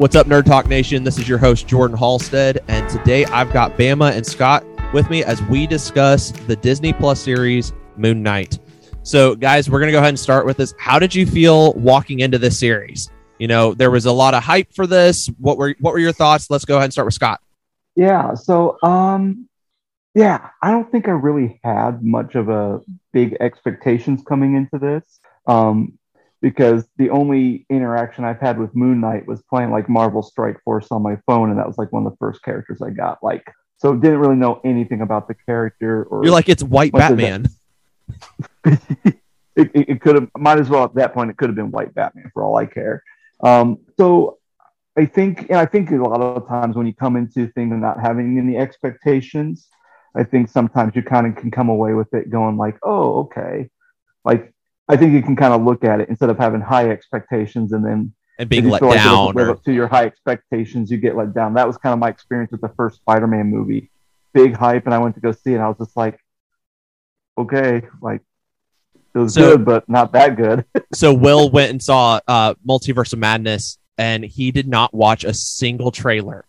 What's up, Nerd Talk Nation? This is your host, Jordan Halstead, and today I've got Bama and Scott with me as we discuss the Disney Plus series Moon Knight. So, guys, we're going to go ahead and start with this. How did you feel walking into this series? You know, there was a lot of hype for this. What were what were your thoughts? Let's go ahead and start with Scott. Yeah, so um yeah, I don't think I really had much of a big expectations coming into this. Um because the only interaction I've had with Moon Knight was playing like Marvel Strike Force on my phone, and that was like one of the first characters I got. Like, so didn't really know anything about the character. Or You're like it's White Batman. it, it, it could have might as well at that point it could have been White Batman for all I care. Um, so I think, and I think a lot of times when you come into things and not having any expectations, I think sometimes you kind of can come away with it going like, oh, okay. Like I think you can kind of look at it instead of having high expectations and then and being let down live or... up to your high expectations, you get let down. That was kind of my experience with the first Spider-Man movie. Big hype, and I went to go see it. And I was just like, okay, like it was so, good, but not that good. so Will went and saw uh, Multiverse of Madness, and he did not watch a single trailer,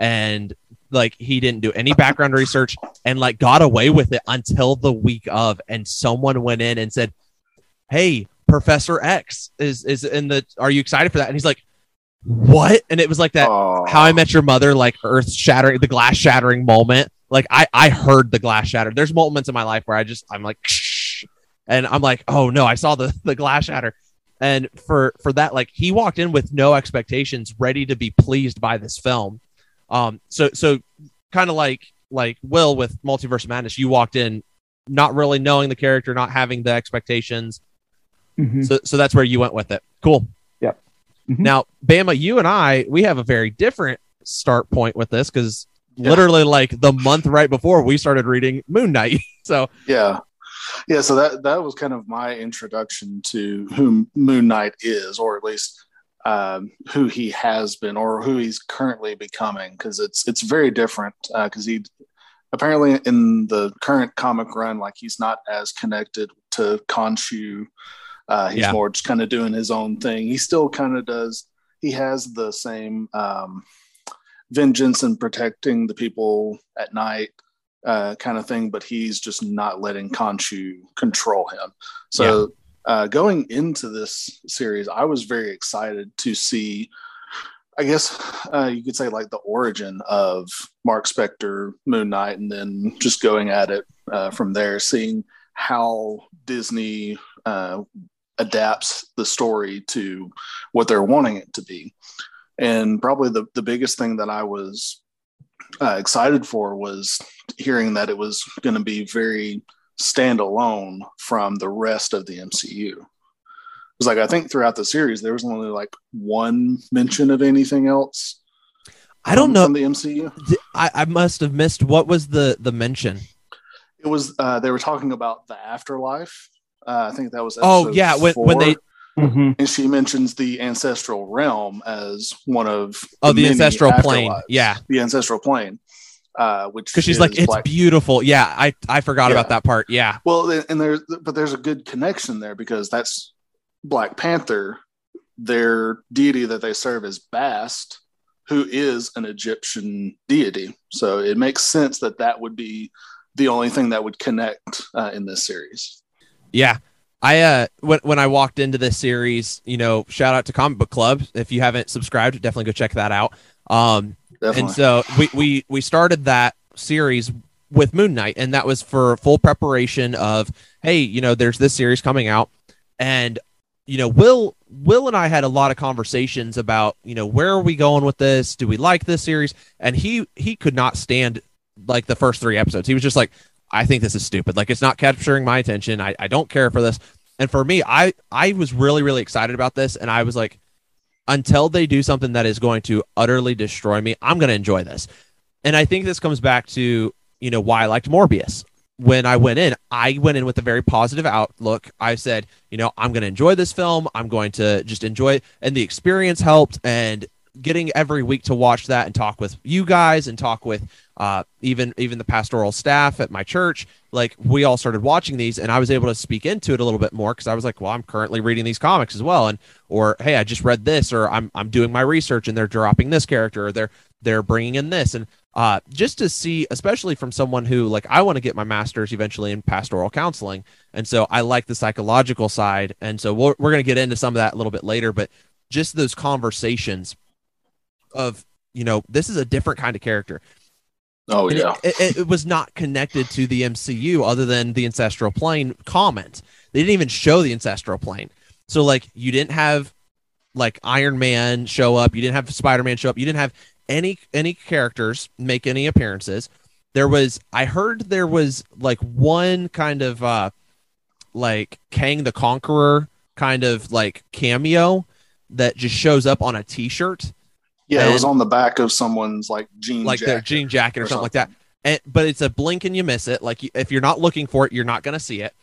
and like he didn't do any background research, and like got away with it until the week of, and someone went in and said, "Hey, Professor X is is in the. Are you excited for that?" And he's like, "What?" And it was like that Aww. How I Met Your Mother, like earth shattering, the glass shattering moment. Like I I heard the glass shatter. There's moments in my life where I just I'm like. Shh and I'm like, oh no, I saw the the glass shatter. And for for that, like he walked in with no expectations, ready to be pleased by this film. Um, so so kind of like like Will with Multiverse Madness, you walked in not really knowing the character, not having the expectations. Mm-hmm. So so that's where you went with it. Cool. Yep. Mm-hmm. Now, Bama, you and I, we have a very different start point with this because yeah. literally like the month right before we started reading Moon Knight. so yeah, yeah, so that that was kind of my introduction to who Moon Knight is, or at least um, who he has been, or who he's currently becoming, because it's it's very different. Because uh, he apparently in the current comic run, like he's not as connected to Khonshu. Uh, he's yeah. more just kind of doing his own thing. He still kind of does. He has the same um, vengeance and protecting the people at night uh, kind of thing, but he's just not letting Khonshu control him. So yeah. uh, going into this series, I was very excited to see. I guess uh, you could say like the origin of Mark Spector, Moon Knight, and then just going at it uh, from there, seeing how Disney uh, adapts the story to what they're wanting it to be. And probably the, the biggest thing that I was uh, excited for was hearing that it was going to be very standalone from the rest of the MCU. It was like I think throughout the series there was only like one mention of anything else. I don't know from the MCU. I, I must have missed what was the the mention. It was uh, they were talking about the afterlife. Uh, I think that was oh yeah when when they Mm-hmm. And she mentions the ancestral realm as one of oh the, the ancestral plane, yeah, the ancestral plane. Uh, which because she's like it's Black- beautiful, yeah. I I forgot yeah. about that part, yeah. Well, and there's but there's a good connection there because that's Black Panther. Their deity that they serve is Bast, who is an Egyptian deity. So it makes sense that that would be the only thing that would connect uh, in this series. Yeah, I uh when when I walked into this series, you know, shout out to Comic Book Club. If you haven't subscribed, definitely go check that out. Um definitely. and so we we we started that series with Moon Knight and that was for full preparation of hey, you know, there's this series coming out and you know, Will Will and I had a lot of conversations about, you know, where are we going with this? Do we like this series? And he he could not stand like the first 3 episodes. He was just like I think this is stupid. Like it's not capturing my attention. I, I don't care for this. And for me, I I was really really excited about this, and I was like, until they do something that is going to utterly destroy me, I'm going to enjoy this. And I think this comes back to you know why I liked Morbius. When I went in, I went in with a very positive outlook. I said, you know, I'm going to enjoy this film. I'm going to just enjoy it, and the experience helped. And getting every week to watch that and talk with you guys and talk with uh, even even the pastoral staff at my church, like we all started watching these, and I was able to speak into it a little bit more because I was like, well, I'm currently reading these comics as well, and or hey, I just read this, or I'm I'm doing my research, and they're dropping this character, or they're they're bringing in this, and uh, just to see, especially from someone who like I want to get my master's eventually in pastoral counseling, and so I like the psychological side, and so we're we're gonna get into some of that a little bit later, but just those conversations of you know this is a different kind of character Oh and yeah, it, it, it, was not connected to the MCU other than the ancestral plane comment. They didn't even show the ancestral plane. So like you didn't have like Iron Man show up, you didn't have Spider Man show up, you didn't have any any characters make any appearances. There was I heard there was like one kind of uh like Kang the Conqueror kind of like cameo that just shows up on a T-shirt yeah, and, it was on the back of someone's like jean like jacket their jean jacket or, or something, something, like that. And but it's a blink and you miss it. Like if you're not looking for it, you're not gonna see it.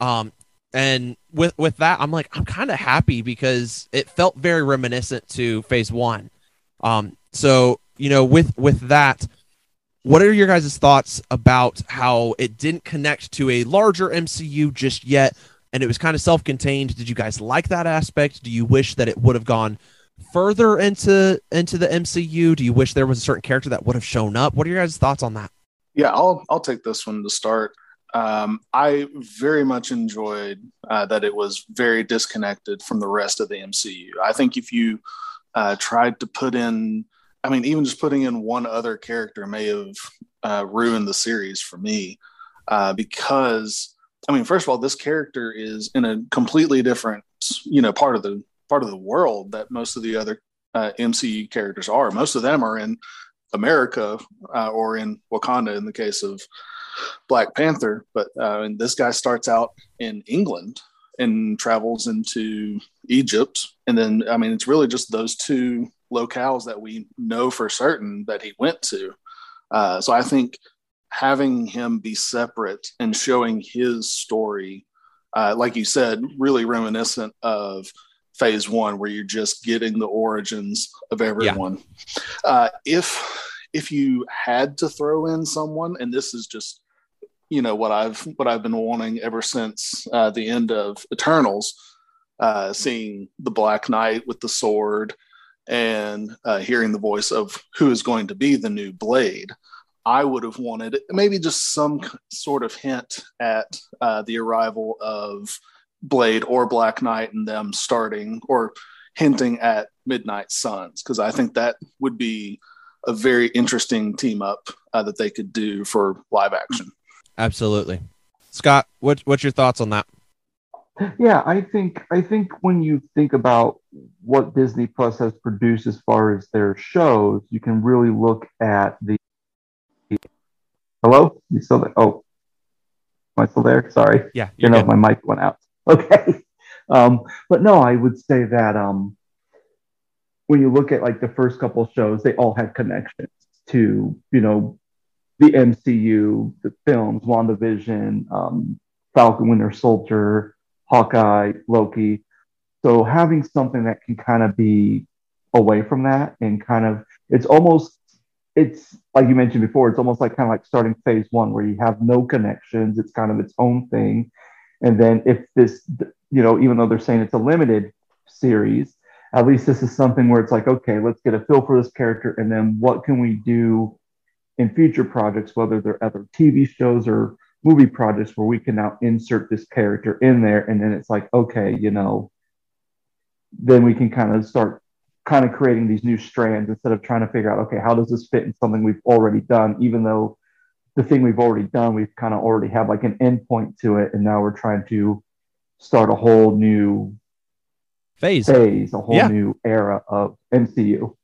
Um, and with with that, I'm like I'm kind of happy because it felt very reminiscent to Phase One. Um, so you know, with with that, what are your guys' thoughts about how it didn't connect to a larger MCU just yet, and it was kind of self-contained? Did you guys like that aspect? Do you wish that it would have gone further into into the MCU? Do you wish there was a certain character that would have shown up? What are your guys' thoughts on that? Yeah, I'll I'll take this one to start. Um, I very much enjoyed uh, that it was very disconnected from the rest of the MCU. I think if you uh, tried to put in, I mean, even just putting in one other character may have uh, ruined the series for me uh, because, I mean, first of all, this character is in a completely different, you know, part of the part of the world that most of the other uh, MCU characters are. Most of them are in America uh, or in Wakanda in the case of Black Panther, but uh, and this guy starts out in England and travels into Egypt, and then I mean it's really just those two locales that we know for certain that he went to. Uh, so I think having him be separate and showing his story, uh, like you said, really reminiscent of phase one where you're just getting the origins of everyone. Yeah. Uh, if if you had to throw in someone, and this is just you know what I've what I've been wanting ever since uh, the end of Eternals, uh, seeing the Black Knight with the sword and uh, hearing the voice of who is going to be the new Blade. I would have wanted maybe just some sort of hint at uh, the arrival of Blade or Black Knight and them starting or hinting at Midnight Suns because I think that would be a very interesting team up uh, that they could do for live action. Absolutely, Scott. What, what's your thoughts on that? Yeah, I think I think when you think about what Disney Plus has produced as far as their shows, you can really look at the. Hello, you still there? Oh, am I still there? Sorry. Yeah, you know my mic went out. Okay. Um, but no, I would say that um, when you look at like the first couple shows, they all had connections to, you know, the MCU, the films, WandaVision, um, Falcon Winter Soldier, Hawkeye, Loki. So having something that can kind of be away from that and kind of, it's almost, it's like you mentioned before, it's almost like kind of like starting phase one where you have no connections. It's kind of its own thing and then if this, you know, even though they're saying it's a limited series, at least this is something where it's like, okay, let's get a feel for this character, and then what can we do in future projects, whether they're other TV shows or movie projects, where we can now insert this character in there, and then it's like, okay, you know, then we can kind of start kind of creating these new strands instead of trying to figure out, okay, how does this fit in something we've already done, even though the thing we've already done, we've kind of already have like an endpoint to it, and now we're trying to start a whole new phase, phase, a whole yeah. new era of MCU.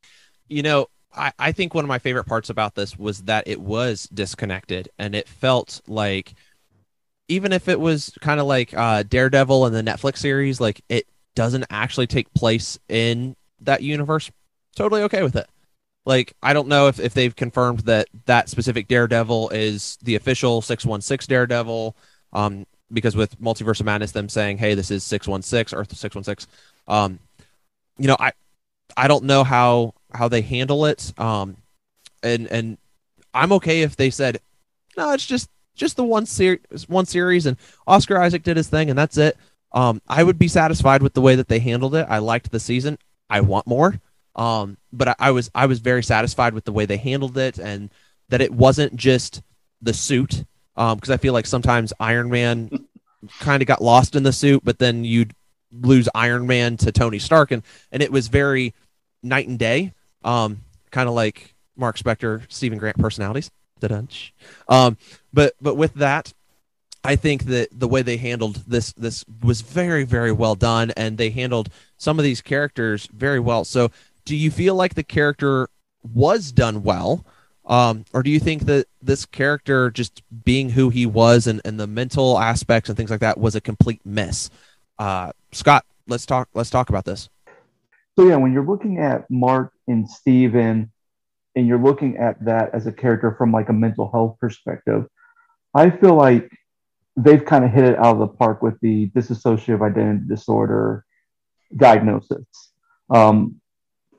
You know, I, I think one of my favorite parts about this was that it was disconnected, and it felt like even if it was kind of like uh, Daredevil and the Netflix series, like it doesn't actually take place in that universe. Totally okay with it. Like, I don't know if, if they've confirmed that that specific Daredevil is the official 616 Daredevil. Um, because with Multiverse of Madness, them saying, "Hey, this is 616 Earth 616," um, you know, I I don't know how how they handle it. Um, and and I'm okay if they said, no, it's just just the one series, one series, and Oscar Isaac did his thing, and that's it. Um, I would be satisfied with the way that they handled it. I liked the season. I want more. Um, but I, I was I was very satisfied with the way they handled it, and that it wasn't just the suit. Because um, I feel like sometimes Iron Man kind of got lost in the suit, but then you'd lose Iron Man to Tony Stark, and and it was very night and day. Um, kind of like Mark Spector, Steven Grant personalities. Um, but but with that, I think that the way they handled this this was very very well done, and they handled some of these characters very well. So, do you feel like the character was done well, um, or do you think that this character just being who he was and, and the mental aspects and things like that was a complete miss? Uh, Scott, let's talk. Let's talk about this. So yeah, when you're looking at Mark and Steven and you're looking at that as a character from like a mental health perspective, I feel like they've kind of hit it out of the park with the dissociative identity disorder diagnosis. Um,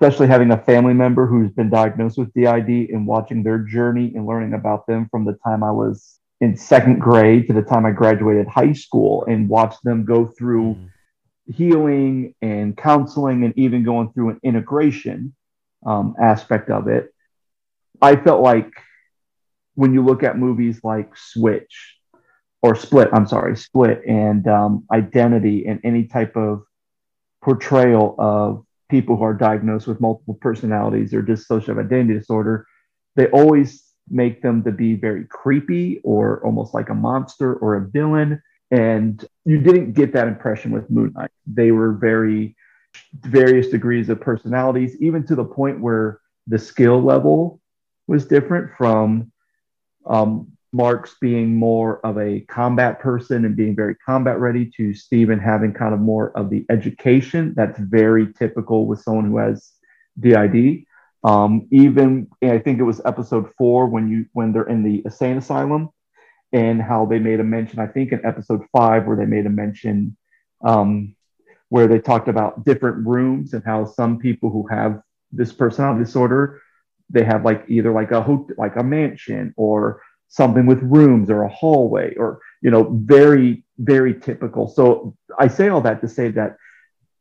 especially having a family member who's been diagnosed with DID and watching their journey and learning about them from the time I was in second grade to the time I graduated high school and watched them go through mm. healing and counseling and even going through an integration um, aspect of it. I felt like when you look at movies like Switch or Split, I'm sorry, Split and um, Identity and any type of portrayal of people who are diagnosed with multiple personalities or dissociative identity disorder, they always make them to be very creepy or almost like a monster or a villain. And you didn't get that impression with Moon Knight. They were very various degrees of personalities, even to the point where the skill level was different from um, Mark's being more of a combat person and being very combat ready to Steven having kind of more of the education that's very typical with someone who has DID. Um, even I think it was episode four when you when they're in the insane asylum and how they made a mention. I think in episode five where they made a mention um, where they talked about different rooms and how some people who have this personality disorder they have like either like a like a mansion or something with rooms or a hallway or you know very very typical so i say all that to say that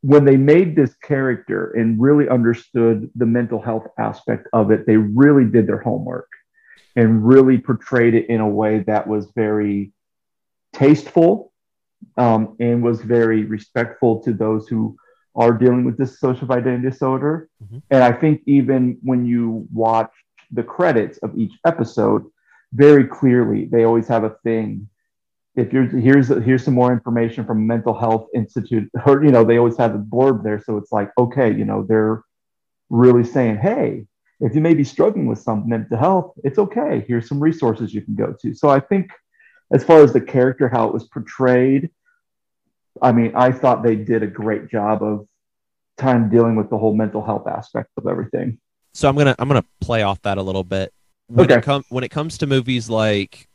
when they made this character and really understood the mental health aspect of it they really did their homework and really portrayed it in a way that was very tasteful um, and was very respectful to those who are dealing with dissociative identity disorder mm-hmm. and i think even when you watch the credits of each episode very clearly they always have a thing. If you're here's here's some more information from mental health institute or you know they always have a blurb there. So it's like okay you know they're really saying hey if you may be struggling with some mental health it's okay. Here's some resources you can go to. So i think as far as the character how it was portrayed i mean i thought they did a great job of time dealing with the whole mental health aspect of everything. So i'm gonna i'm gonna play off that a little bit when okay. it comes when it comes to movies like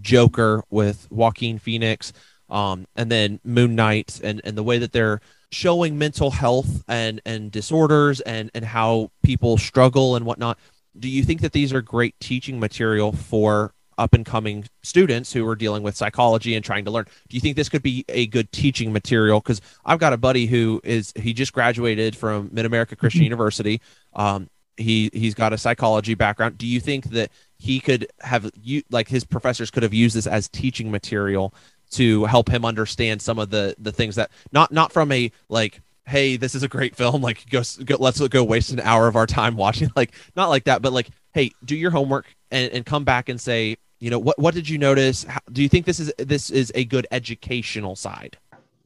Joker with Joaquin Phoenix, um, and then Moon Knight, and and the way that they're showing mental health and and disorders and and how people struggle and whatnot. Do you think that these are great teaching material for up and coming students who are dealing with psychology and trying to learn. Do you think this could be a good teaching material? Because I've got a buddy who is he just graduated from Mid America Christian mm-hmm. University. Um, he he's got a psychology background. Do you think that he could have you like his professors could have used this as teaching material to help him understand some of the the things that not not from a like hey this is a great film like go, go let's go waste an hour of our time watching like not like that but like hey do your homework and, and come back and say you know what what did you notice How, do you think this is this is a good educational side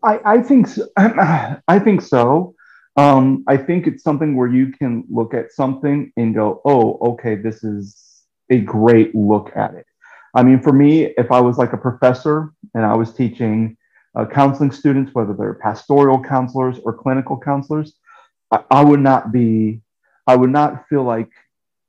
i i think so. i think so um, I think it's something where you can look at something and go, oh, okay, this is a great look at it. I mean, for me, if I was like a professor and I was teaching uh, counseling students, whether they're pastoral counselors or clinical counselors, I, I would not be, I would not feel like,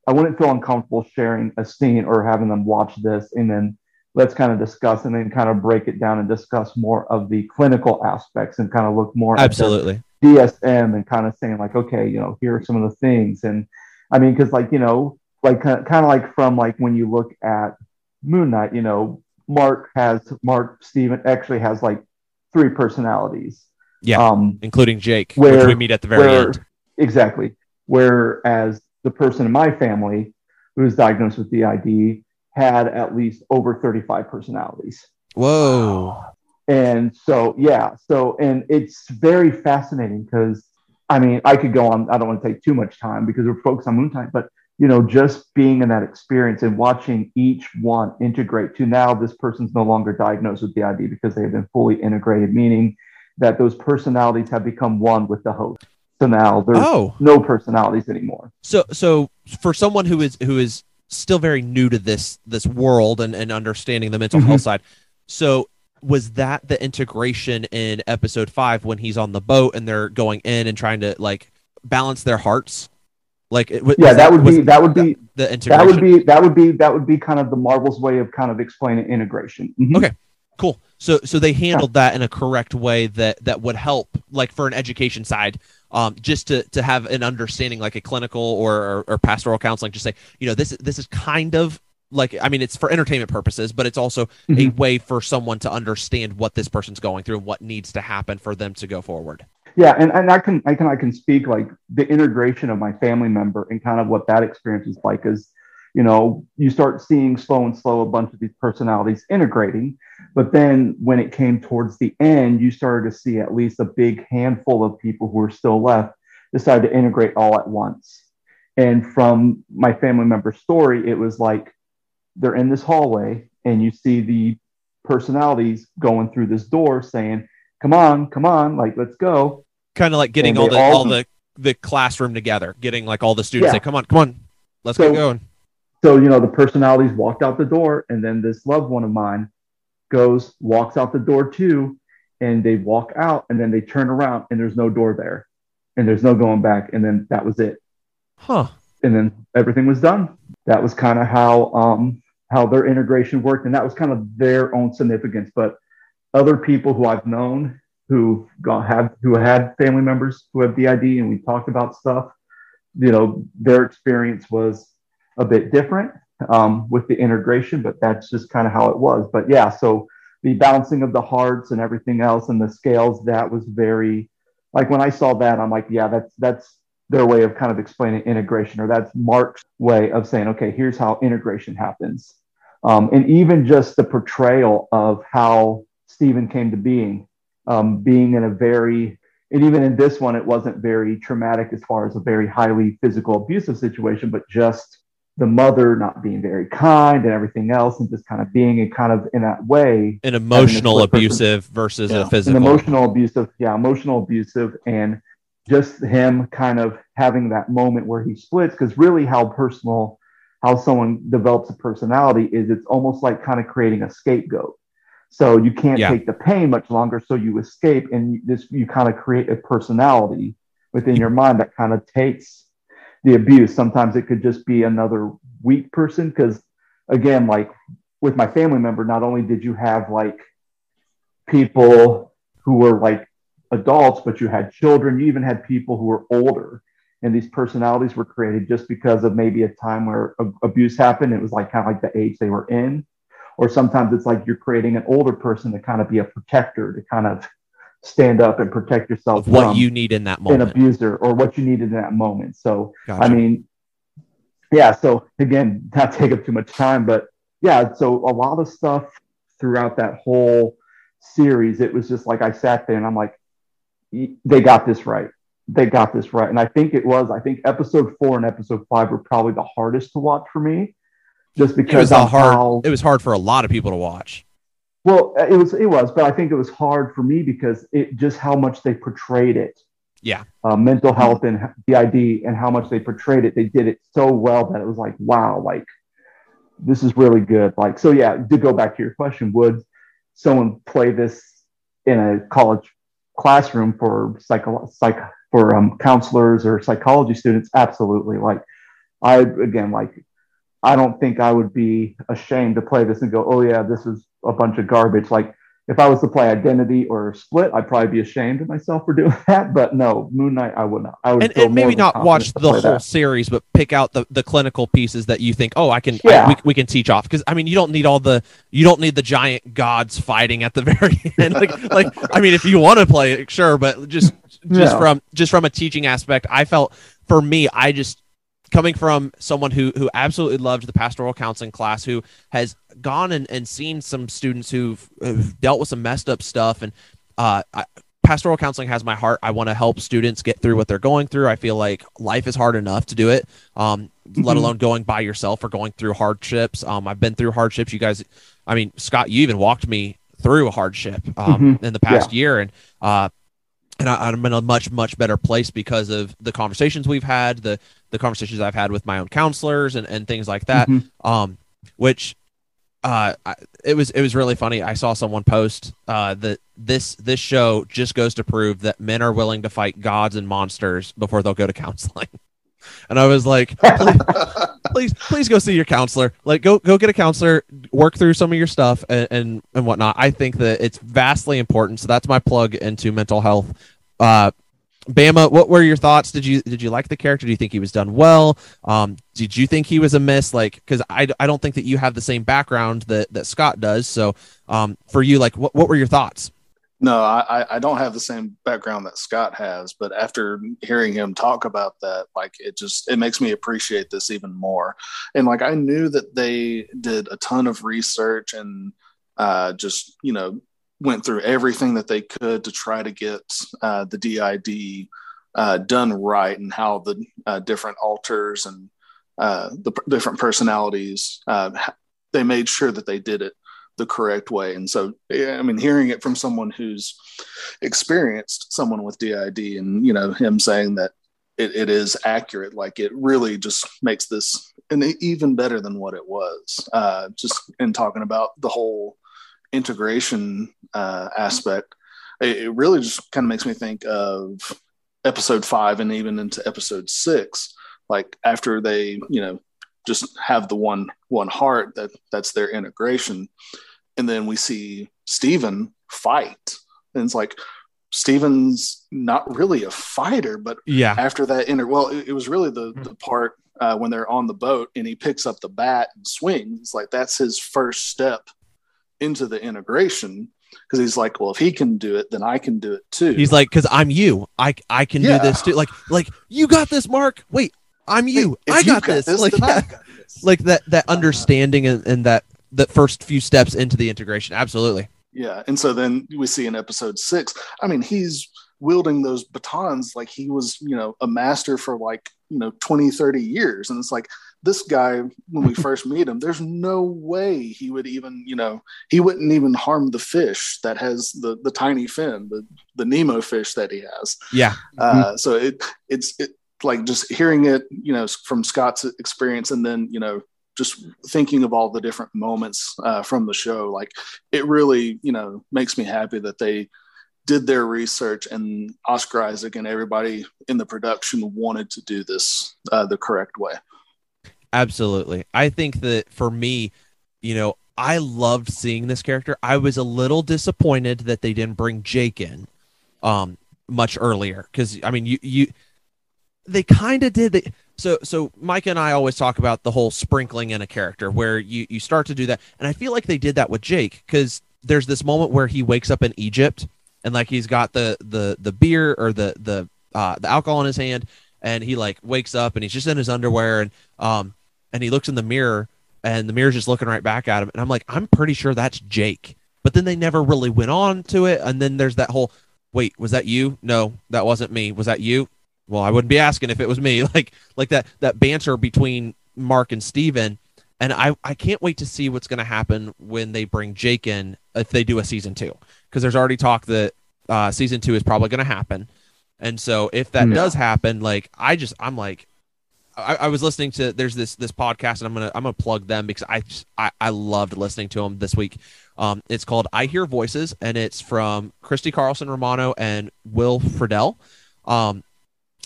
I wouldn't feel uncomfortable sharing a scene or having them watch this and then let's kind of discuss and then kind of break it down and discuss more of the clinical aspects and kind of look more absolutely DSM and kind of saying like, okay, you know, here are some of the things. And I mean, because like, you know, like kind of like from like when you look at Moon Knight, you know, Mark has Mark Steven actually has like three personalities. Yeah, um, including Jake, where, which we meet at the very where, end. Exactly. Whereas the person in my family who was diagnosed with DID had at least over 35 personalities. Whoa. And so, yeah. So, and it's very fascinating because, I mean, I could go on, I don't want to take too much time because we're focused on Moon Knight but, you know, just being in that experience and watching each one integrate to now this person's no longer diagnosed with DID because they have been fully integrated, meaning that those personalities have become one with the host. So now there's oh. no personalities anymore. So, so for someone who is who is still very new to this this world and, and understanding the mental mm-hmm. health side, so was that the integration in episode five when he's on the boat and they're going in and trying to like balance their hearts? Like, it, yeah, that, would be that would be the integration. That would be that would be that would be kind of the Marvel's way of kind of explaining integration. Mm-hmm. Okay, cool. So so they handled yeah. that in a correct way that that would help, like for an education side, um, just to to have an understanding, like a clinical or, or, or pastoral counseling, just say, you know, this this is kind of like I mean, it's for entertainment purposes, but it's also mm-hmm. a way for someone to understand what this person's going through and what needs to happen for them to go forward. Yeah, and, and I can I can I can speak like the integration of my family member and kind of what that experience is like is, you know, you start seeing slow and slow a bunch of these personalities integrating, but then when it came towards the end, you started to see at least a big handful of people who were still left decide to integrate all at once. And from my family member story, it was like they're in this hallway and you see the personalities going through this door saying, Come on, come on, like let's go. Kind of like getting all the all, all, the the classroom together, getting like all the students yeah. say, Come on, come on, let's so, get going. So, you know, the personalities walked out the door, and then this loved one of mine goes, walks out the door too, and they walk out, and then they turn around, and there's no door there, and there's no going back, and then that was it. Huh. And then everything was done. That was kind of how um, how their integration worked, and that was kind of their own significance. But other people who I've known who have who had family members who have DID, and we talked about stuff, you know, their experience was a bit different um, with the integration, but that's just kind of how it was. But yeah, so the balancing of the hearts and everything else and the scales, that was very like when I saw that, I'm like, yeah, that's that's their way of kind of explaining integration, or that's Mark's way of saying, okay, here's how integration happens. Um, and even just the portrayal of how Steven came to being, um, being in a very, and even in this one, it wasn't very traumatic as far as a very highly physical abusive situation, but just the mother not being very kind and everything else, and just kind of being a kind of in that way, an emotional abusive person. versus yeah. a physical, an emotional abusive, yeah, emotional abusive, and just him kind of having that moment where he splits, because really how personal, how someone develops a personality is it's almost like kind of creating a scapegoat. So you can't yeah. take the pain much longer, so you escape, and this you kind of create a personality within your mind that kind of takes the abuse. Sometimes it could just be another weak person because, again, like with my family member, not only did you have like people who were like adults, but you had children. You even had people who were older, and these personalities were created just because of maybe a time where abuse happened. It was like kind of like the age they were in, or sometimes it's like you're creating an older person to kind of be a protector to kind of stand up and protect yourself of what you need in that moment an abuser or what you needed in that moment so gotcha. i mean yeah so again not take up too much time but yeah so a lot of stuff throughout that whole series it was just like i sat there and i'm like they got this right they got this right and i think it was i think episode four and episode five were probably the hardest to watch for me just because it was hard how, it was hard for a lot of people to watch well, it was it was, but I think it was hard for me because it just how much they portrayed it. Yeah. Uh, mental health and DID and how much they portrayed it. They did it so well that it was like, wow, like this is really good. Like, so yeah, to go back to your question, would someone play this in a college classroom for psycho, psych, for um, counselors or psychology students? Absolutely. Like, I again, like I don't think I would be ashamed to play this and go, oh yeah, this is a bunch of garbage. Like if I was to play Identity or Split, I'd probably be ashamed of myself for doing that. But no, Moon Knight, I would not. I would and, and maybe not watch the whole that. series, but pick out the, the clinical pieces that you think, oh, I can, yeah. I, we, we can teach off. Because I mean, you don't need all the, you don't need the giant gods fighting at the very end. like, like I mean, if you want to play it, sure, but just just no. from just from a teaching aspect, I felt for me, I just coming from someone who who absolutely loved the pastoral counseling class, who has gone and, and seen some students who've, who've dealt with some messed up stuff, and uh, I, pastoral counseling has my heart. I want to help students get through what they're going through. I feel like life is hard enough to do it, um, mm-hmm. let alone going by yourself or going through hardships. Um, I've been through hardships. You guys, I mean, Scott, you even walked me through a hardship um, mm-hmm. in the past yeah. year, and uh, and I, am in a much much better place because of the conversations we've had, the the conversations I've had with my own counselors and, and things like that. Mm-hmm. Um, which uh, I, it was it was really funny. I saw someone post uh, that this this show just goes to prove that men are willing to fight gods and monsters before they'll go to counseling. And I was like, please, please, please, go see your counselor. Like, go go get a counselor, work through some of your stuff and, and and whatnot. I think that it's vastly important. So that's my plug into mental health. Uh, Bama, what were your thoughts? Did you did you like the character? Do you think he was done well? Um, did you think he was a miss? Like, because I, I don't think that you have the same background that that Scott does. So, um, for you, like, what what were your thoughts? No, I, I don't have the same background that Scott has, but after hearing him talk about that, like it just it makes me appreciate this even more. And like I knew that they did a ton of research and uh, just you know went through everything that they could to try to get uh, the DID uh, done right and how the uh, different alters and uh, the p- different personalities uh, they made sure that they did it the correct way. And so, yeah, I mean, hearing it from someone who's experienced someone with DID and, you know, him saying that it, it is accurate, like it really just makes this and even better than what it was. Uh, just in talking about the whole integration uh, aspect, it, it really just kind of makes me think of episode five and even into episode six. Like after they, you know, just have the one one heart that that's their integration and then we see Steven fight. And it's like Steven's not really a fighter, but yeah, after that inner well, it, it was really the the part uh, when they're on the boat and he picks up the bat and swings. Like that's his first step into the integration because he's like, well, if he can do it, then I can do it too. He's like, because I'm you, I I can yeah. do this too. Like like you got this, Mark. Wait, I'm you. Hey, I got, got this. this. Like yeah. got this. like that that understanding and, and that the first few steps into the integration. Absolutely. Yeah. And so then we see in episode six, I mean, he's wielding those batons like he was, you know, a master for like, you know, 20, 30 years. And it's like, this guy, when we first meet him, there's no way he would even, you know, he wouldn't even harm the fish that has the the tiny fin, the the Nemo fish that he has. Yeah. Uh, so it it's it like just hearing it, you know, from Scott's experience, and then you know just thinking of all the different moments uh, from the show, like it really, you know, makes me happy that they did their research and Oscar Isaac and everybody in the production wanted to do this uh, the correct way. Absolutely. I think that for me, you know, I loved seeing this character. I was a little disappointed that they didn't bring Jake in um much earlier cuz I mean you you they kind of did they so so Mike and I always talk about the whole sprinkling in a character where you you start to do that, and I feel like they did that with Jake because there's this moment where he wakes up in Egypt and like he's got the the the beer or the the uh, the alcohol in his hand, and he like wakes up and he's just in his underwear and um and he looks in the mirror and the mirror's just looking right back at him, and I'm like I'm pretty sure that's Jake, but then they never really went on to it, and then there's that whole wait was that you? No, that wasn't me. Was that you? Well, I wouldn't be asking if it was me. Like like that that banter between Mark and Steven. And I, I can't wait to see what's going to happen when they bring Jake in if they do a season two, because there's already talk that uh, season two is probably going to happen. And so if that does happen, like I just I'm like, I, I, was listening to there's this this podcast and I'm gonna I'm gonna plug them because I just, I I loved listening to them this week. Um, it's called I Hear Voices and it's from Christy Carlson Romano and Will Friedle. Um,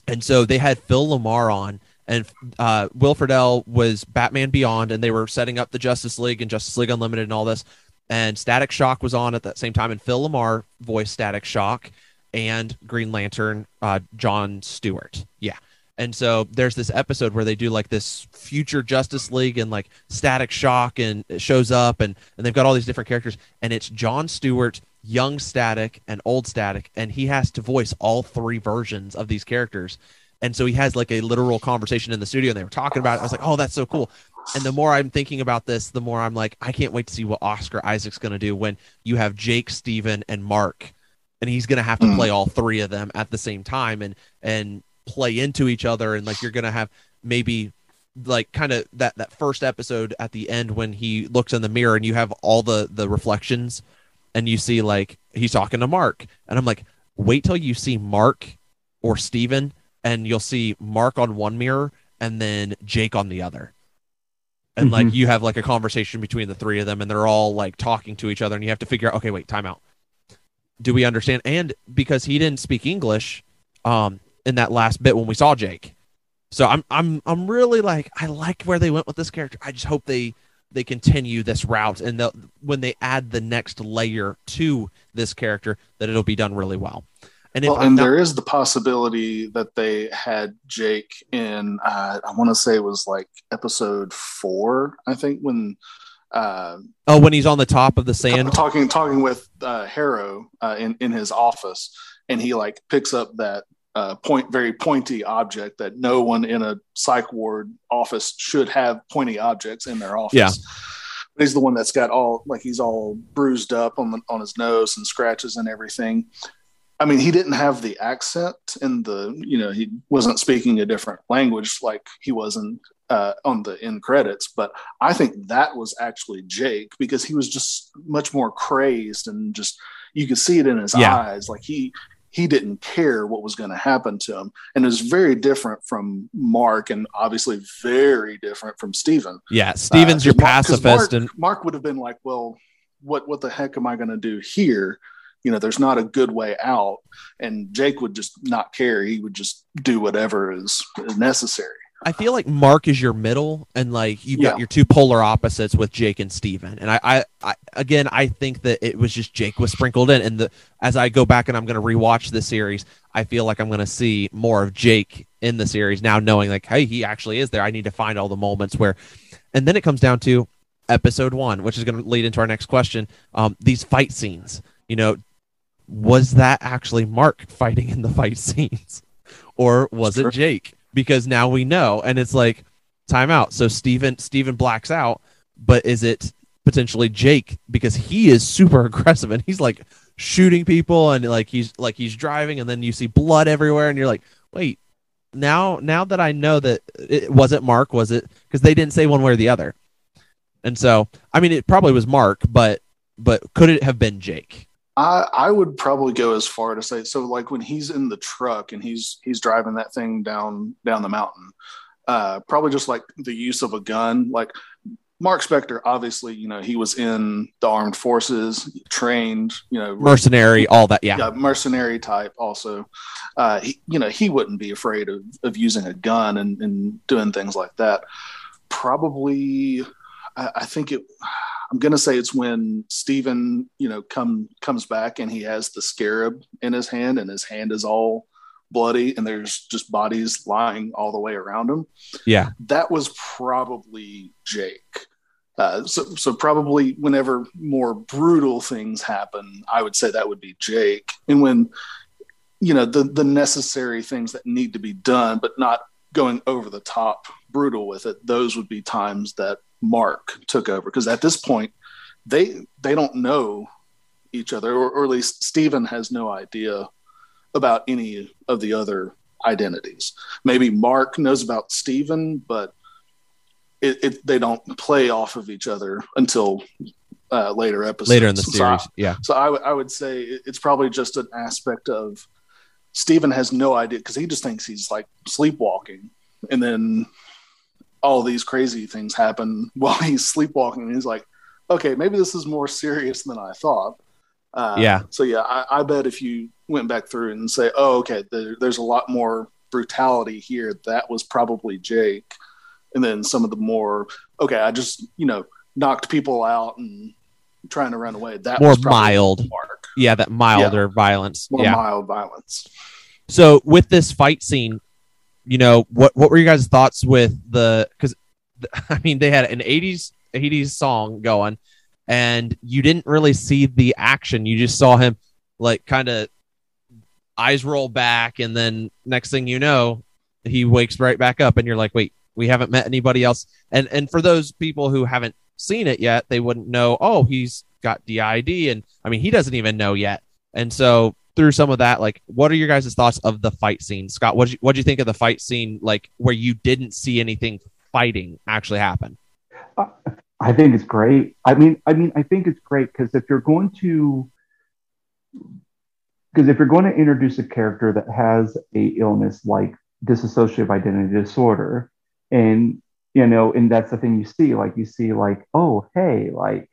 and so they had Phil LaMarr on, and uh, Will Friedle was Batman Beyond, and they were setting up the Justice League and Justice League Unlimited and all this. and Static Shock was on at that same time, and Phil LaMarr voiced Static Shock and Green Lantern, uh, John Stewart. Yeah. And so there's this episode where they do like this future Justice League and like Static Shock and it shows up and, and they've got all these different characters and it's John Stewart, young Static and old Static and he has to voice all three versions of these characters. And so he has like a literal conversation in the studio and they were talking about it. I was like, "Oh, that's so cool." And the more I'm thinking about this, the more I'm like, I can't wait to see what Oscar Isaac's going to do when you have Jake, Steven, and Mark and he's going to have to mm. play all three of them at the same time and and play into each other and like you're going to have maybe like kind of that that first episode at the end when he looks in the mirror and you have all the the reflections and you see like he's talking to Mark and I'm like wait till you see Mark or Steven and you'll see Mark on one mirror and then Jake on the other and mm-hmm. like you have like a conversation between the three of them and they're all like talking to each other and you have to figure out okay wait time out do we understand? And because he didn't speak English um, in that last bit when we saw Jake, so I'm I'm I'm really like I like where they went with this character. I just hope they they continue this route and the, when they add the next layer to this character that it'll be done really well. And, well, and not, there is the possibility that they had Jake in uh, I want to say it was like episode four, I think when uh, oh, when he's on the top of the sand, talking talking with uh, Harrow uh, in in his office, and he like picks up that uh, point very pointy object that no one in a psych ward office should have pointy objects in their office. Yeah. He's the one that's got all like he's all bruised up on the, on his nose and scratches and everything. I mean, he didn't have the accent and the you know he wasn't speaking a different language like he was in uh, on the end credits, but I think that was actually Jake because he was just much more crazed and just you could see it in his yeah. eyes, like he he didn't care what was going to happen to him, and it was very different from Mark, and obviously very different from Steven. Yeah, Steven's uh, your pacifist, Mark, and Mark would have been like, "Well, what what the heck am I going to do here?" you know there's not a good way out and jake would just not care he would just do whatever is, is necessary I feel like Mark is your middle, and like you've yeah. got your two polar opposites with Jake and Steven. And I, I, I, again, I think that it was just Jake was sprinkled in. And the as I go back and I'm going to rewatch the series, I feel like I'm going to see more of Jake in the series now, knowing like, hey, he actually is there. I need to find all the moments where, and then it comes down to episode one, which is going to lead into our next question. Um, these fight scenes, you know, was that actually Mark fighting in the fight scenes, or was it Jake? Because now we know and it's like time out. So Steven Steven blacks out but is it potentially Jake? Because he is super aggressive and he's like shooting people and like he's like he's driving and then you see blood everywhere and you're like wait now now that I know that it wasn't Mark was it? Because they didn't say one way or the other. And so I mean it probably was Mark but but could it have been Jake I, I would probably go as far to say so like when he's in the truck and he's he's driving that thing down down the mountain uh probably just like the use of a gun. Like Mark Spector obviously you know he was in the armed forces trained you know mercenary all that yeah, yeah mercenary type also. Uh he, you know he wouldn't be afraid of, of using a gun and, and doing things like that. Probably I, I think it I'm gonna say it's when Steven, you know, come comes back and he has the scarab in his hand and his hand is all bloody and there's just bodies lying all the way around him. Yeah. That was probably Jake. Uh, so, so probably whenever more brutal things happen, I would say that would be Jake. And when, you know, the, the necessary things that need to be done, but not going over the top brutal with it, those would be times that Mark took over because at this point they they don't know each other, or, or at least Steven has no idea about any of the other identities. Maybe Mark knows about Steven, but it, it, they don't play off of each other until uh, later episodes. Later in the series, Yeah. so I, yeah. So I, w- I would say it's probably just an aspect of Steven has no idea because he just thinks he's like sleepwalking, and then all these crazy things happen while he's sleepwalking. And he's like, okay, maybe this is more serious than I thought. Uh, yeah. So yeah, I, I, bet if you went back through and say, oh, okay, there, there's a lot more brutality here. That was probably Jake. And then some of the more, okay, I just, you know, knocked people out and trying to run away. That more mild. Mark. Yeah, that milder yeah. violence. More yeah. mild violence. So with this fight scene, you know what what were your guys' thoughts with the because I mean they had an 80s 80s song going and you didn't really see the action. You just saw him like kind of eyes roll back and then next thing you know he wakes right back up and you're like wait we haven't met anybody else. And and for those people who haven't seen it yet they wouldn't know oh he's got DID and I mean he doesn't even know yet. And so through some of that like what are your guys' thoughts of the fight scene? Scott what what do you think of the fight scene like where you didn't see anything fighting actually happen? Uh, I think it's great. I mean I mean I think it's great because if you're going to because if you're going to introduce a character that has a illness like dissociative identity disorder and you know and that's the thing you see like you see like oh hey like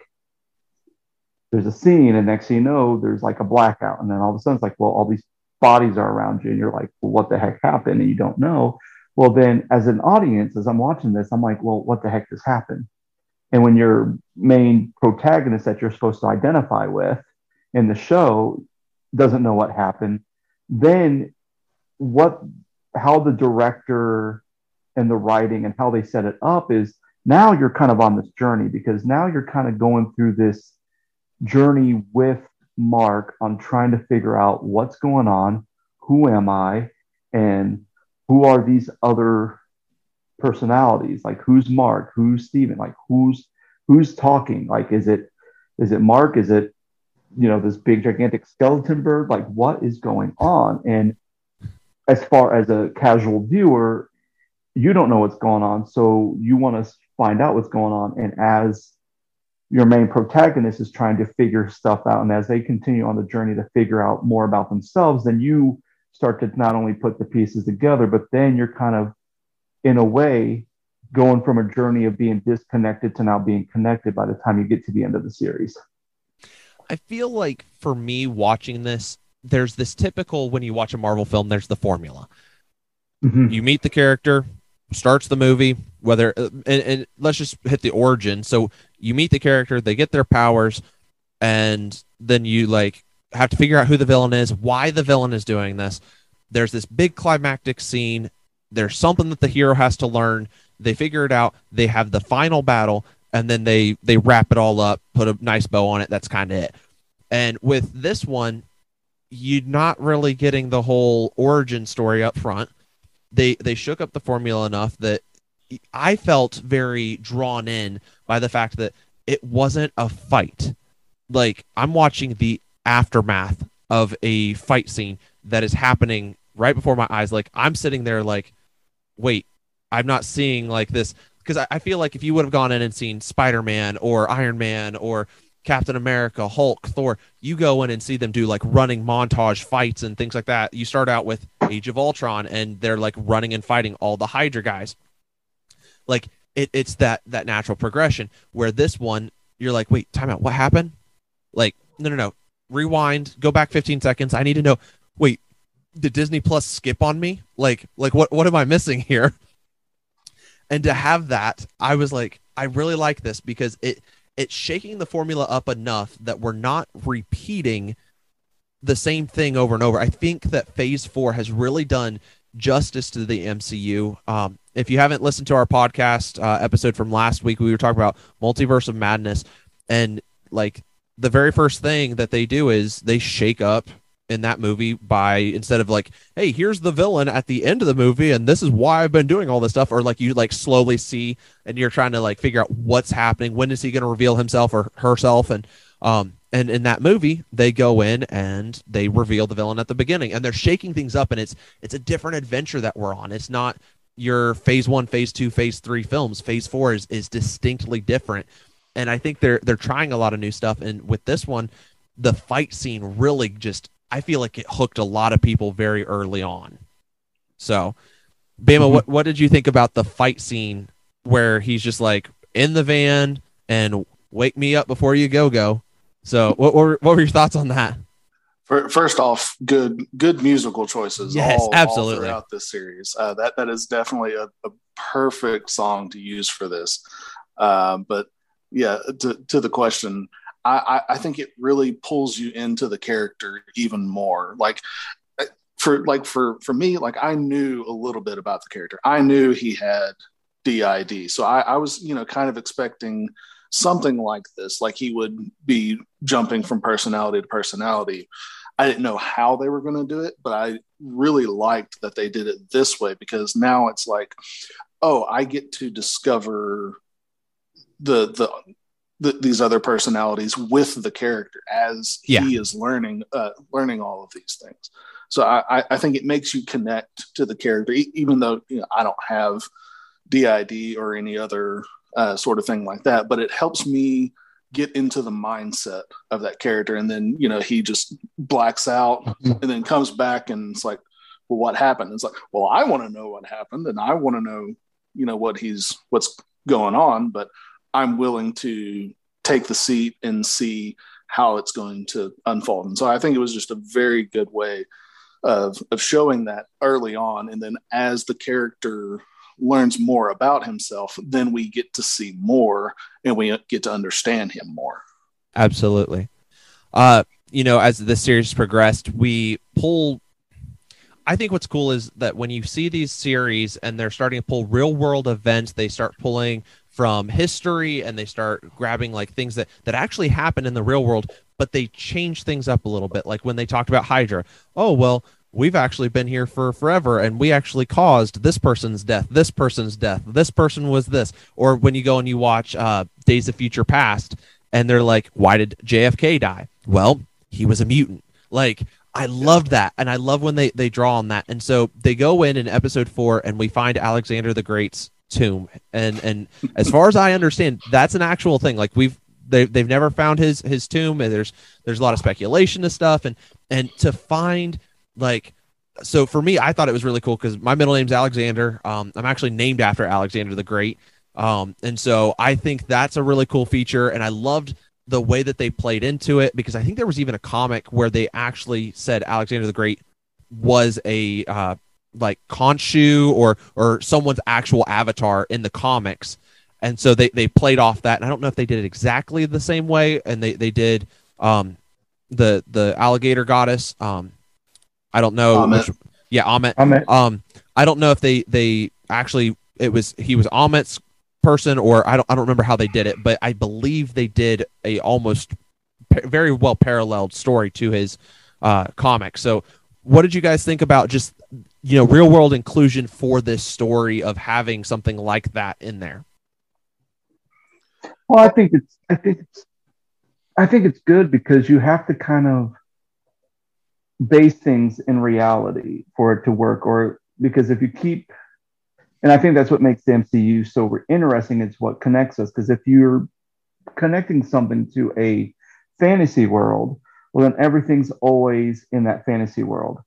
there's a scene and next thing you know there's like a blackout. And then all of a sudden it's like well all these bodies are around you and you're like well what the heck happened? And you don't know. Well then as an audience as i'm watching this i'm like well what the heck just happened? And when your main protagonist that you're supposed to identify with in the show doesn't know what happened, then what how the director and the writing and how they set it up is now you're kind of on this journey because now you're kind of going through this journey with Mark on trying to figure out what's going on, who am I, and who are these other personalities? Like who's Mark, who's Steven, like who's who's talking? Like is it is it Mark? Is it you know this big gigantic skeleton bird like what is going on and as far as a casual viewer you don't know what's going on so you want to find out what's going on and as your main protagonist is trying to figure stuff out and as they continue on the journey to figure out more about themselves then you start to not only put the pieces together but then you're kind of in a way going from a journey of being disconnected to now being connected by the time you get to the end of the series I feel like for me watching this, there's this typical when you watch a Marvel film, there's the formula. Mm-hmm. You meet the character, starts the movie, whether uh, and, and, let's just hit the origin. So you meet the character, they get their powers, and then you like have to figure out who the villain is, why the villain is doing this. There's this big climactic scene. There's something that the hero has to learn. They figure it out. They have the final battle, and then they they wrap it all up, put a nice bow on it. That's kind of it. And with this one, you're not really getting the whole origin story up front. They they shook up the formula enough that I felt very drawn in by the fact that it wasn't a fight. Like I'm watching the aftermath of a fight scene that is happening right before my eyes. Like I'm sitting there like, wait, I'm not seeing like this because I, I feel like if you would have gone in and seen Spider Man or Iron Man or Captain America, Hulk, Thor, you go in and see them do like running montage fights and things like that. You start out with Age of Ultron and they're like running and fighting all the Hydra guys. Like it, it's that that natural progression where this one you're like, wait, time out, what happened? Like, no, no, no, rewind, go back 15 seconds. I need to know. Wait, did Disney Plus skip on me? Like, like what what am I missing here? and to have that i was like i really like this because it it's shaking the formula up enough that we're not repeating the same thing over and over. I think that phase four has really done justice to the mcu um, if you haven't listened to our podcast uh, episode from last week we were talking about multiverse of madness and like the very first thing that they do is they shake up in that movie by instead of like, hey, here's the villain at the end of the movie, and this is why I've been doing all this stuff, or like you like slowly see and you're trying to like figure out what's happening, when is he going to reveal himself or herself, and um and in that movie they go in and they reveal the villain at the beginning, and they're shaking things up, and it's it's a different adventure that we're on. It's not your phase one, phase two, phase three films. Phase four is is distinctly different, and I think they're they're trying a lot of new stuff, and with this one the fight scene really just I feel like it hooked a lot of people very early on. So, Bama, mm-hmm. what what did you think about the fight scene where he's just like in the van and wake me up before you go go? So, what were what were your thoughts on that? First off, good good musical choices. Yes, all, absolutely. All throughout this series, uh, that that is definitely a, a, perfect song to use for this. Uh, but yeah, to to the question, I, I think it really pulls you into the character even more. Like uh, for like for for me, like I knew a little bit about the character. I knew he had DID, so I, I was you know kind of expecting something like this, like he would be jumping from personality to personality. I didn't know how they were going to do it, but I really liked that they did it this way because now it's like, oh, I get to discover the the, the these other personalities with the character as yeah. he is learning uh, learning all of these things. So I, I think it makes you connect to the character, even though you know, I don't have DID or any other uh, sort of thing like that. But it helps me get into the mindset of that character, and then you know he just blacks out, mm-hmm. and then comes back, and it's like, well, what happened? It's like, well, I want to know what happened, and I want to know, you know, what he's what's going on, but I'm willing to take the seat and see how it's going to unfold. And so I think it was just a very good way of of showing that early on, and then as the character learns more about himself, then we get to see more and we get to understand him more. Absolutely. Uh, you know, as the series progressed, we pull. I think what's cool is that when you see these series and they're starting to pull real world events, they start pulling from history and they start grabbing like things that that actually happen in the real world, but they change things up a little bit. Like when they talked about Hydra. Oh well, we've actually been here for forever and we actually caused this person's death this person's death this person was this. Or when you go and you watch uh, days of future past and they're like why did jfk die? Well he was a mutant. Like i loved that and i love when they they draw on that. And so they go in in episode four and we find alexander the great's tomb. And and as far as i understand that's an actual thing. Like we've they, they've never found his his tomb and there's there's a lot of speculation and stuff. And and to find like so for me i thought it was really cool because my middle name's alexander. Um, i'm actually named after alexander the great. Um, and so i think that's a really cool feature and i loved the way that they played into it because i think there was even a comic where they actually said alexander the great was a uh, like Khonshu or or someone's actual avatar in the comics. And so they they played off that and i don't know if they did it exactly the same way and they they did um the the alligator goddess um I don't know. Which, yeah, Ammit. Ammit. Um, I don't know if they they actually it was he was Ammit's person or I don't I don't remember how they did it, but I believe they did a almost very well paralleled story to his uh, comic. So, what did you guys think about just you know real world inclusion for this story of having something like that in there? Well, I think it's I think it's I think it's good because you have to kind of base things in reality for it to work or because if you keep and i think that's what makes the mcu so interesting it's what connects us. Because if you're connecting something to a fantasy world well then everything's always in that fantasy world.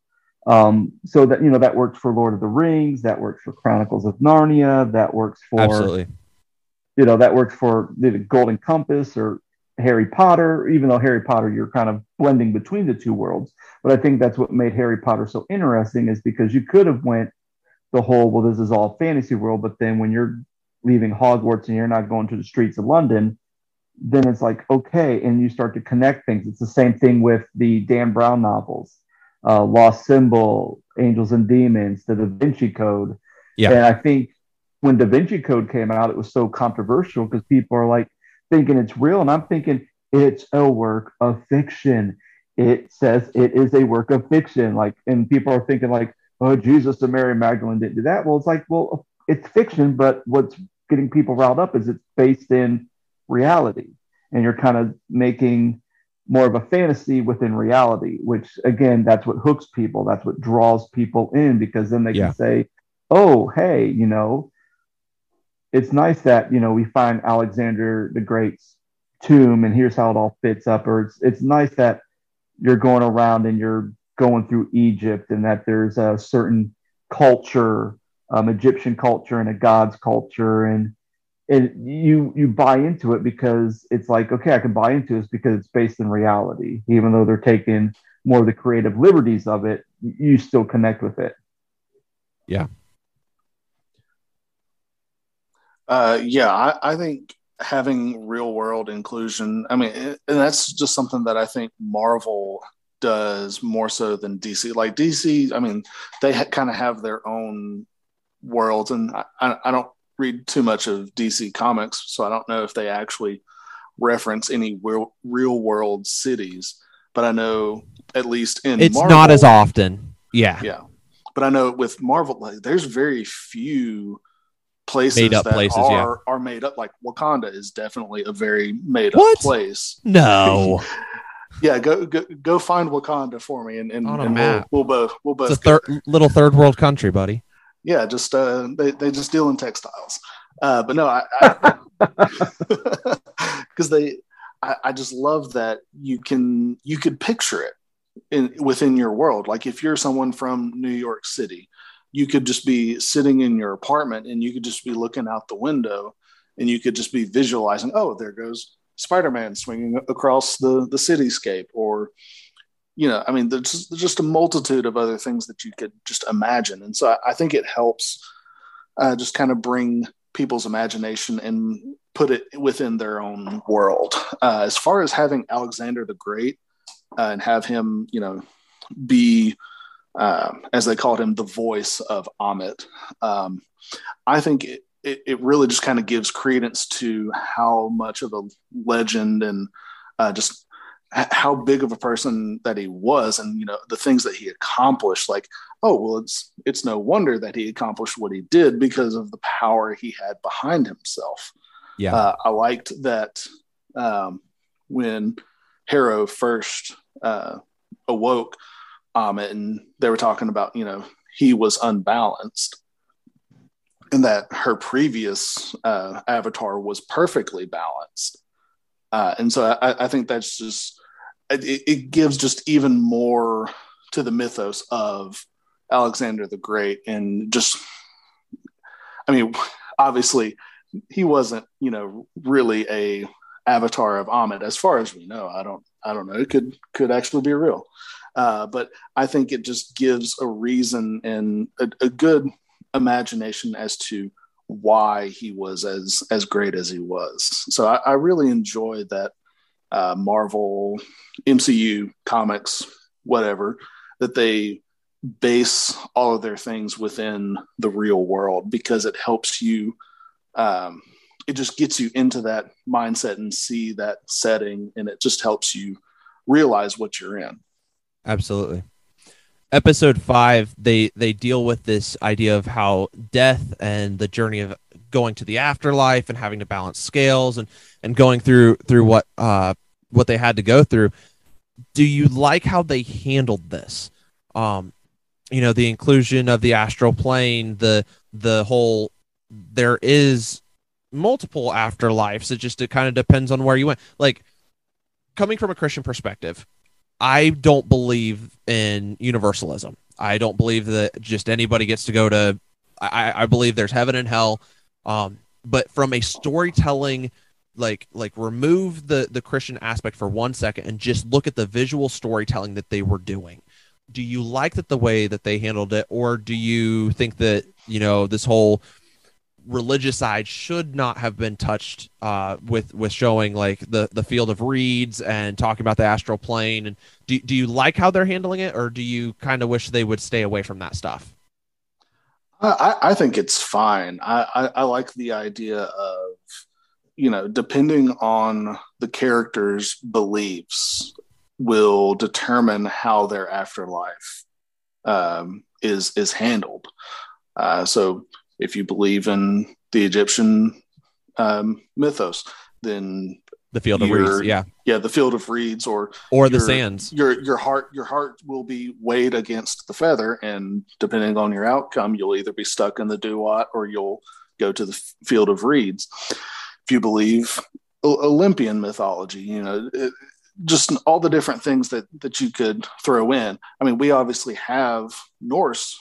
Um, so that you know that works for lord of the rings that works for chronicles of narnia that works for absolutely. you know that works for the golden compass or Harry Potter, even though Harry Potter, you're kind of blending between the two worlds. But I think that's what made Harry Potter so interesting is because you could have went the whole, well, this is all fantasy world, but then when you're leaving Hogwarts and you're not going to the streets of London, then it's like, okay, and you start to connect things. It's the same thing with the Dan Brown novels, uh, Lost Symbol, Angels and Demons, the Da Vinci Code. Yeah. And I think when Da Vinci Code came out, it was so controversial because people are like, thinking it's real, and I'm thinking it's a work of fiction. It says it is a work of fiction. Like, and people are thinking like, oh, Jesus and Mary Magdalene didn't do that. Well, it's like, well, it's fiction, but what's getting people riled up is it's based in reality, and you're kind of making more of a fantasy within reality, which again, that's what hooks people. That's what draws people in because then they yeah. can say, oh, hey, you know, it's nice that you know we find Alexander the Great's tomb, and here's how it all fits up. Or it's it's nice that you're going around and you're going through Egypt, and that there's a certain culture, um, Egyptian culture, and a God's culture, and and you you buy into it because it's like okay, I can buy into this because it's based in reality, even though they're taking more of the creative liberties of it. You still connect with it. Yeah, uh, yeah, I, I, think having real world inclusion. I mean, and that's just something that I think Marvel does more so than DC. Like DC, I mean, they ha- kind of have their own worlds, and I, I don't read too much of DC comics, so I don't know if they actually reference any real, real world cities. But I know at least in it's Marvel, not as often. Yeah, yeah. But I know with Marvel, like, there's very few places made up that places, are yeah. are made up. Like Wakanda is definitely a very made up place. no, Yeah, go go, go find Wakanda for me, and, and, On a and map. We'll, we'll both we'll both it's a go third little third world country, buddy. yeah, just uh, they they just deal in textiles. Uh, but no, I because they, I, I just love that you can you could picture it in within your world. Like if you're someone from New York City, you could just be sitting in your apartment and you could just be looking out the window, and you could just be visualizing. Oh, there goes Spider-Man swinging across the the cityscape, or you know, I mean, there's just, a multitude of other things that you could just imagine. And so I, I think it helps uh, just kind of bring people's imagination and put it within their own world. Uh, as far as having Alexander the Great uh, and have him, you know, be, um, as they called him, the voice of Ammit, um, I think it, it, it really just kind of gives credence to how much of a legend and uh, just h- how big of a person that he was and you know the things that he accomplished. Like oh well it's it's no wonder that he accomplished what he did because of the power he had behind himself. Yeah, uh, i liked that um, when harrow first uh, awoke Ammit and they were talking about you know he was unbalanced and that her previous uh, avatar was perfectly balanced. Uh, and so I, I think that's just it, it gives just even more to the mythos of Alexander the Great and just I mean obviously he wasn't you know really a avatar of Ammit as far as we know. I don't I don't know. It could could actually be real uh, but I think it just gives a reason and a, a good imagination as to why he was as as great as he was so I, I really enjoy that uh, Marvel, MCU comics, whatever, that they base all of their things within the real world because it helps you. Um, it just gets you into that mindset and see that setting, and it just helps you realize what you're in. Absolutely. Episode five, they they deal with this idea of how death and the journey of going to the afterlife and having to balance scales and and going through through what uh what they had to go through. Do you like how they handled this? Um, you know, the inclusion of the astral plane, the the whole there is multiple afterlives. It just it kind of depends on where you went. Like coming from a Christian perspective, I don't believe in universalism. I don't believe that just anybody gets to go to. I, I believe there's heaven and hell. Um, but from a storytelling like like remove the the christian aspect for one second and just look at the visual storytelling that they were doing do you like that the way that they handled it or do you think that you know this whole religious side should not have been touched uh, with with showing like the the field of reeds and talking about the astral plane and do, do you like how they're handling it or do you kind of wish they would stay away from that stuff I, I think it's fine. I, I, I like the idea of, you know, depending on the character's beliefs, will determine how their afterlife um, is is handled. Uh, so, if you believe in the Egyptian um, mythos, then the field of reeds yeah. yeah, the field of reeds, or or the your- sands. your your heart your heart will be weighed against the feather and depending on your outcome you'll either be stuck in the duat or you'll go to the field of reeds. If you believe olympian mythology you know it, just all the different things that that you could throw in. I mean we obviously have norse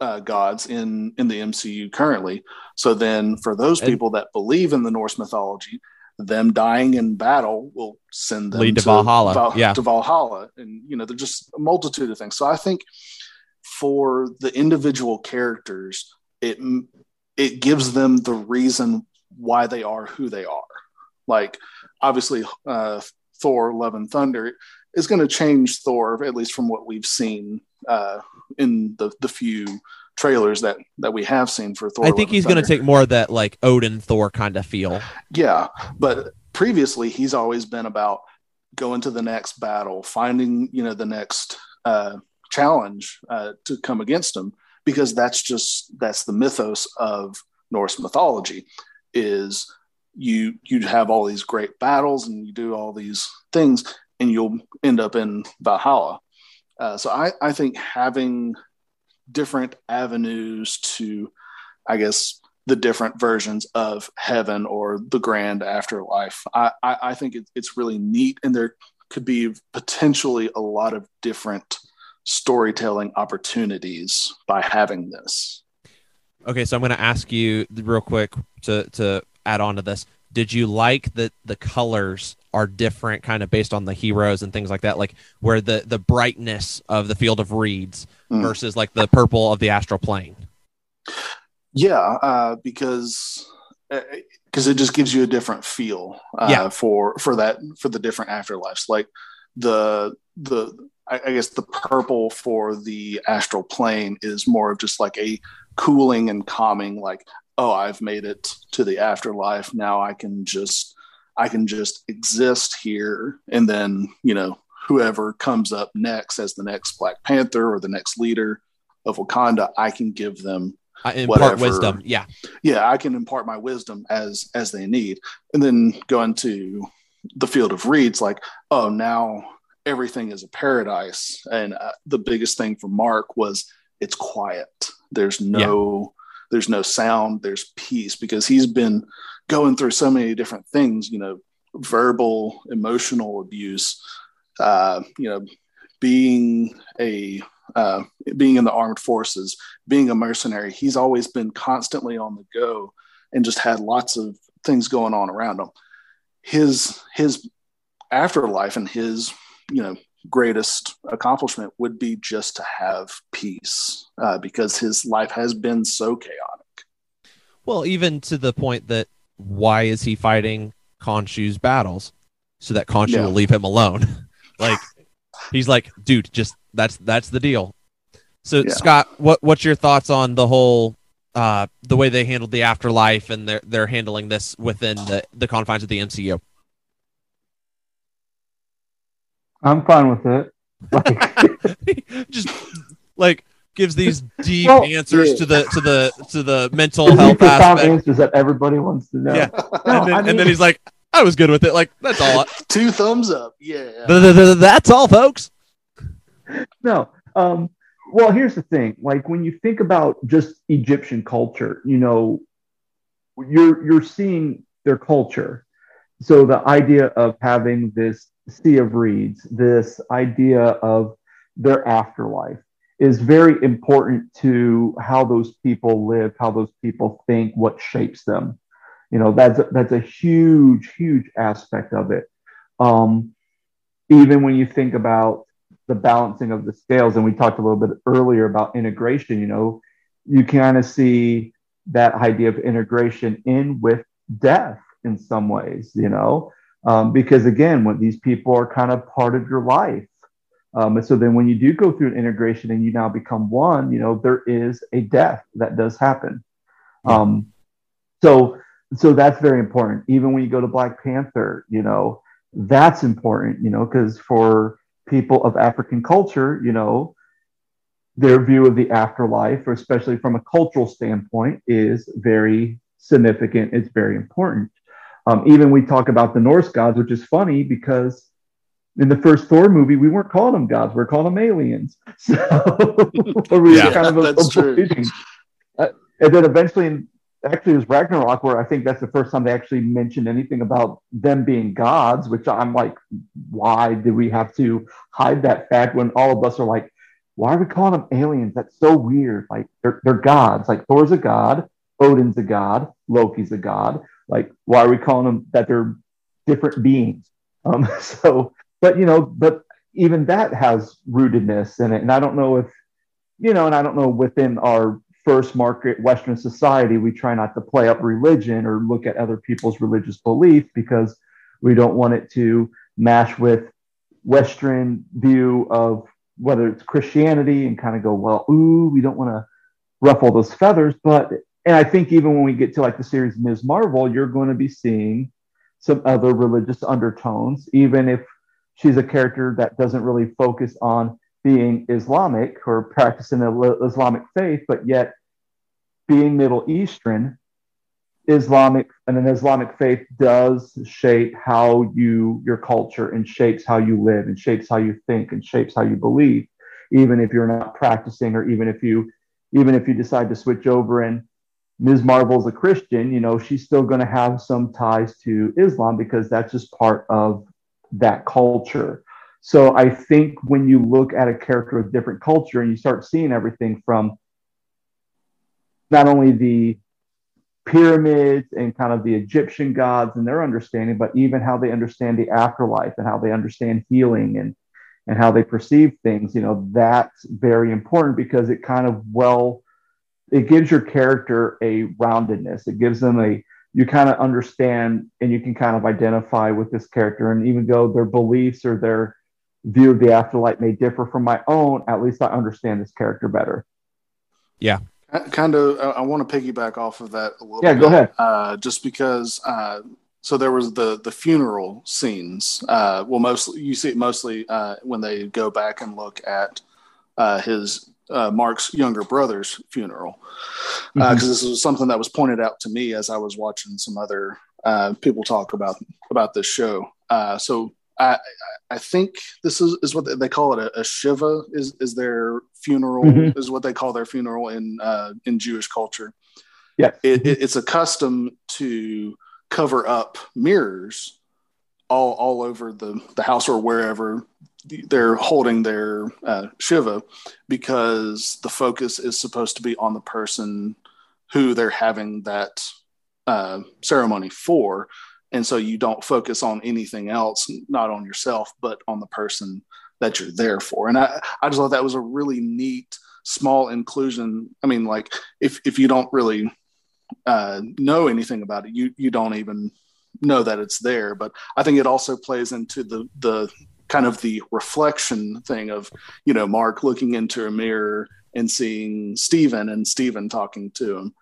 uh, gods in in the mcu currently so then for those And- people that believe in the norse mythology them dying in battle will send them Lead to Valhalla, Val- yeah. to Valhalla, and you know, there's just a multitude of things. So I think for the individual characters, it it gives them the reason why they are who they are. Like obviously, uh, Thor: Love and Thunder is going to change Thor, at least from what we've seen uh, in the the few trailers that that we have seen for Thor. I think he's going to take more of that like Odin Thor kind of feel. Yeah, but previously he's always been about going to the next battle, finding you know the next uh, challenge uh, to come against him, because that's just that's the mythos of Norse mythology. Is you you have all these great battles and you do all these things, and you'll end up in Valhalla. Uh, so I, I think having different avenues to, I guess, the different versions of heaven or the grand afterlife. I, I, I think it, it's really neat, and there could be potentially a lot of different storytelling opportunities by having this. Okay, so I'm going to ask you real quick to to add on to this. Did you like the the colors are different, kind of based on the heroes and things like that, like where the the brightness of the field of reeds mm. versus like the purple of the astral plane? Yeah, uh, because because uh, it just gives you a different feel uh, yeah. for for that for the different afterlives. Like the the I guess the purple for the astral plane is more of just like a cooling and calming, like oh, I've made it to the afterlife. Now I can just I can just exist here, and then you know whoever comes up next as the next Black Panther or the next leader of Wakanda, I can give them uh, impart whatever. wisdom. Yeah, yeah, I can impart my wisdom as as they need, and then go into the field of reeds. Like, oh, now everything is a paradise, and uh, the biggest thing for Mark was it's quiet. There's no yeah. there's no sound. There's peace because he's been going through so many different things. You know, verbal, emotional abuse. Uh, you know, being a uh, being in the armed forces, being a mercenary, he's always been constantly on the go and just had lots of things going on around him. His his afterlife and his you know greatest accomplishment would be just to have peace uh, because his life has been so chaotic. Well, even to the point that why is he fighting Khonshu's battles so that Khonshu yeah. will leave him alone? like he's like, dude, just that's that's the deal. So yeah. Scott, what what's your thoughts on the whole uh, the way they handled the afterlife and they're they're handling this within the, the confines of the MCU? I'm fine with it. Like, just like gives these deep well, answers yeah. to the to the to the mental health aspect. answers that everybody wants to know. Yeah, no, and, then, I mean, and then he's like, I was good with it. Like that's all. Two thumbs up. Yeah. That's all, folks. No. Um, well, here's the thing. Like when you think about just Egyptian culture, you know, you're you're seeing their culture. So the idea of having this sea of reeds, this idea of their afterlife, is very important to how those people live, how those people think, what shapes them. You know, that's a, that's a huge, huge aspect of it. Um, even when you think about the balancing of the scales, and we talked a little bit earlier about integration, you know, you kind of see that idea of integration in with death in some ways, you know, um, because again, when these people are kind of part of your life. Um, and so then when you do go through an integration and you now become one, you know, there is a death that does happen. Um, so so that's very important. Even when you go to Black Panther, you know, that's important, you know, because for people of African culture, you know, their view of the afterlife, or especially from a cultural standpoint, is very significant. It's very important. Um, even we talk about the Norse gods, which is funny because in the first Thor movie, we weren't calling them gods; we are calling them aliens. So we yeah, kind of that's true. Uh, and then eventually, in actually it was Ragnarok where I think that's the first time they actually mentioned anything about them being gods, which I'm like, why did we have to hide that fact when all of us are like, why are we calling them aliens? That's so weird. Like they're, they're gods. Like Thor's a god, Odin's a god, Loki's a god. Like why are we calling them that they're different beings? Um, so, but you know, but even that has rootedness in it, and I don't know if you know, and I don't know within our first market Western society, we try not to play up religion or look at other people's religious belief because we don't want it to mash with Western view of whether it's Christianity and kind of go, well, ooh, we don't want to ruffle those feathers. But, and I think even when we get to like the series Ms. Marvel, you're going to be seeing some other religious undertones, even if she's a character that doesn't really focus on being Islamic or practicing the Islamic faith, but yet being Middle Eastern, Islamic and an Islamic faith does shape how you your culture and shapes how you live and shapes how you think and shapes how you believe, even if you're not practicing or even if you even if you decide to switch over and Ms. Marvel's a Christian, you know, she's still going to have some ties to Islam because that's just part of that culture. So I think when you look at a character with different culture and you start seeing everything from not only the pyramids and kind of the Egyptian gods and their understanding, but even how they understand the afterlife and how they understand healing and and how they perceive things, you know, that's very important because it kind of well it gives your character a roundedness. It gives them a you kind of understand and you can kind of identify with this character. And even though their beliefs or their view of the afterlife may differ from my own, at least I understand this character better. Yeah. Kind of, I want to piggyback off of that a little yeah, bit. go ahead. Uh, just because, uh, so there was the the funeral scenes. Uh, well, mostly you see it mostly uh, when they go back and look at uh, his uh, Mark's younger brother's funeral, because mm-hmm. this was something that was pointed out to me as I was watching some other people talk about about this show. so I, I think this is, is what they call it a, a shiva is is their funeral mm-hmm. is what they call their funeral in uh, in Jewish culture. Yeah, it, it, it's a custom to cover up mirrors all all over the the house or wherever they're holding their uh, shiva because the focus is supposed to be on the person who they're having that uh, ceremony for. And so you don't focus on anything else not on yourself but on the person that you're there for. And i i just thought that was a really neat small inclusion. I mean like if if you don't really uh, know anything about it you you don't even know that it's there. But i think it also plays into the the kind of the reflection thing of you know mark looking into a mirror and seeing steven and steven talking to him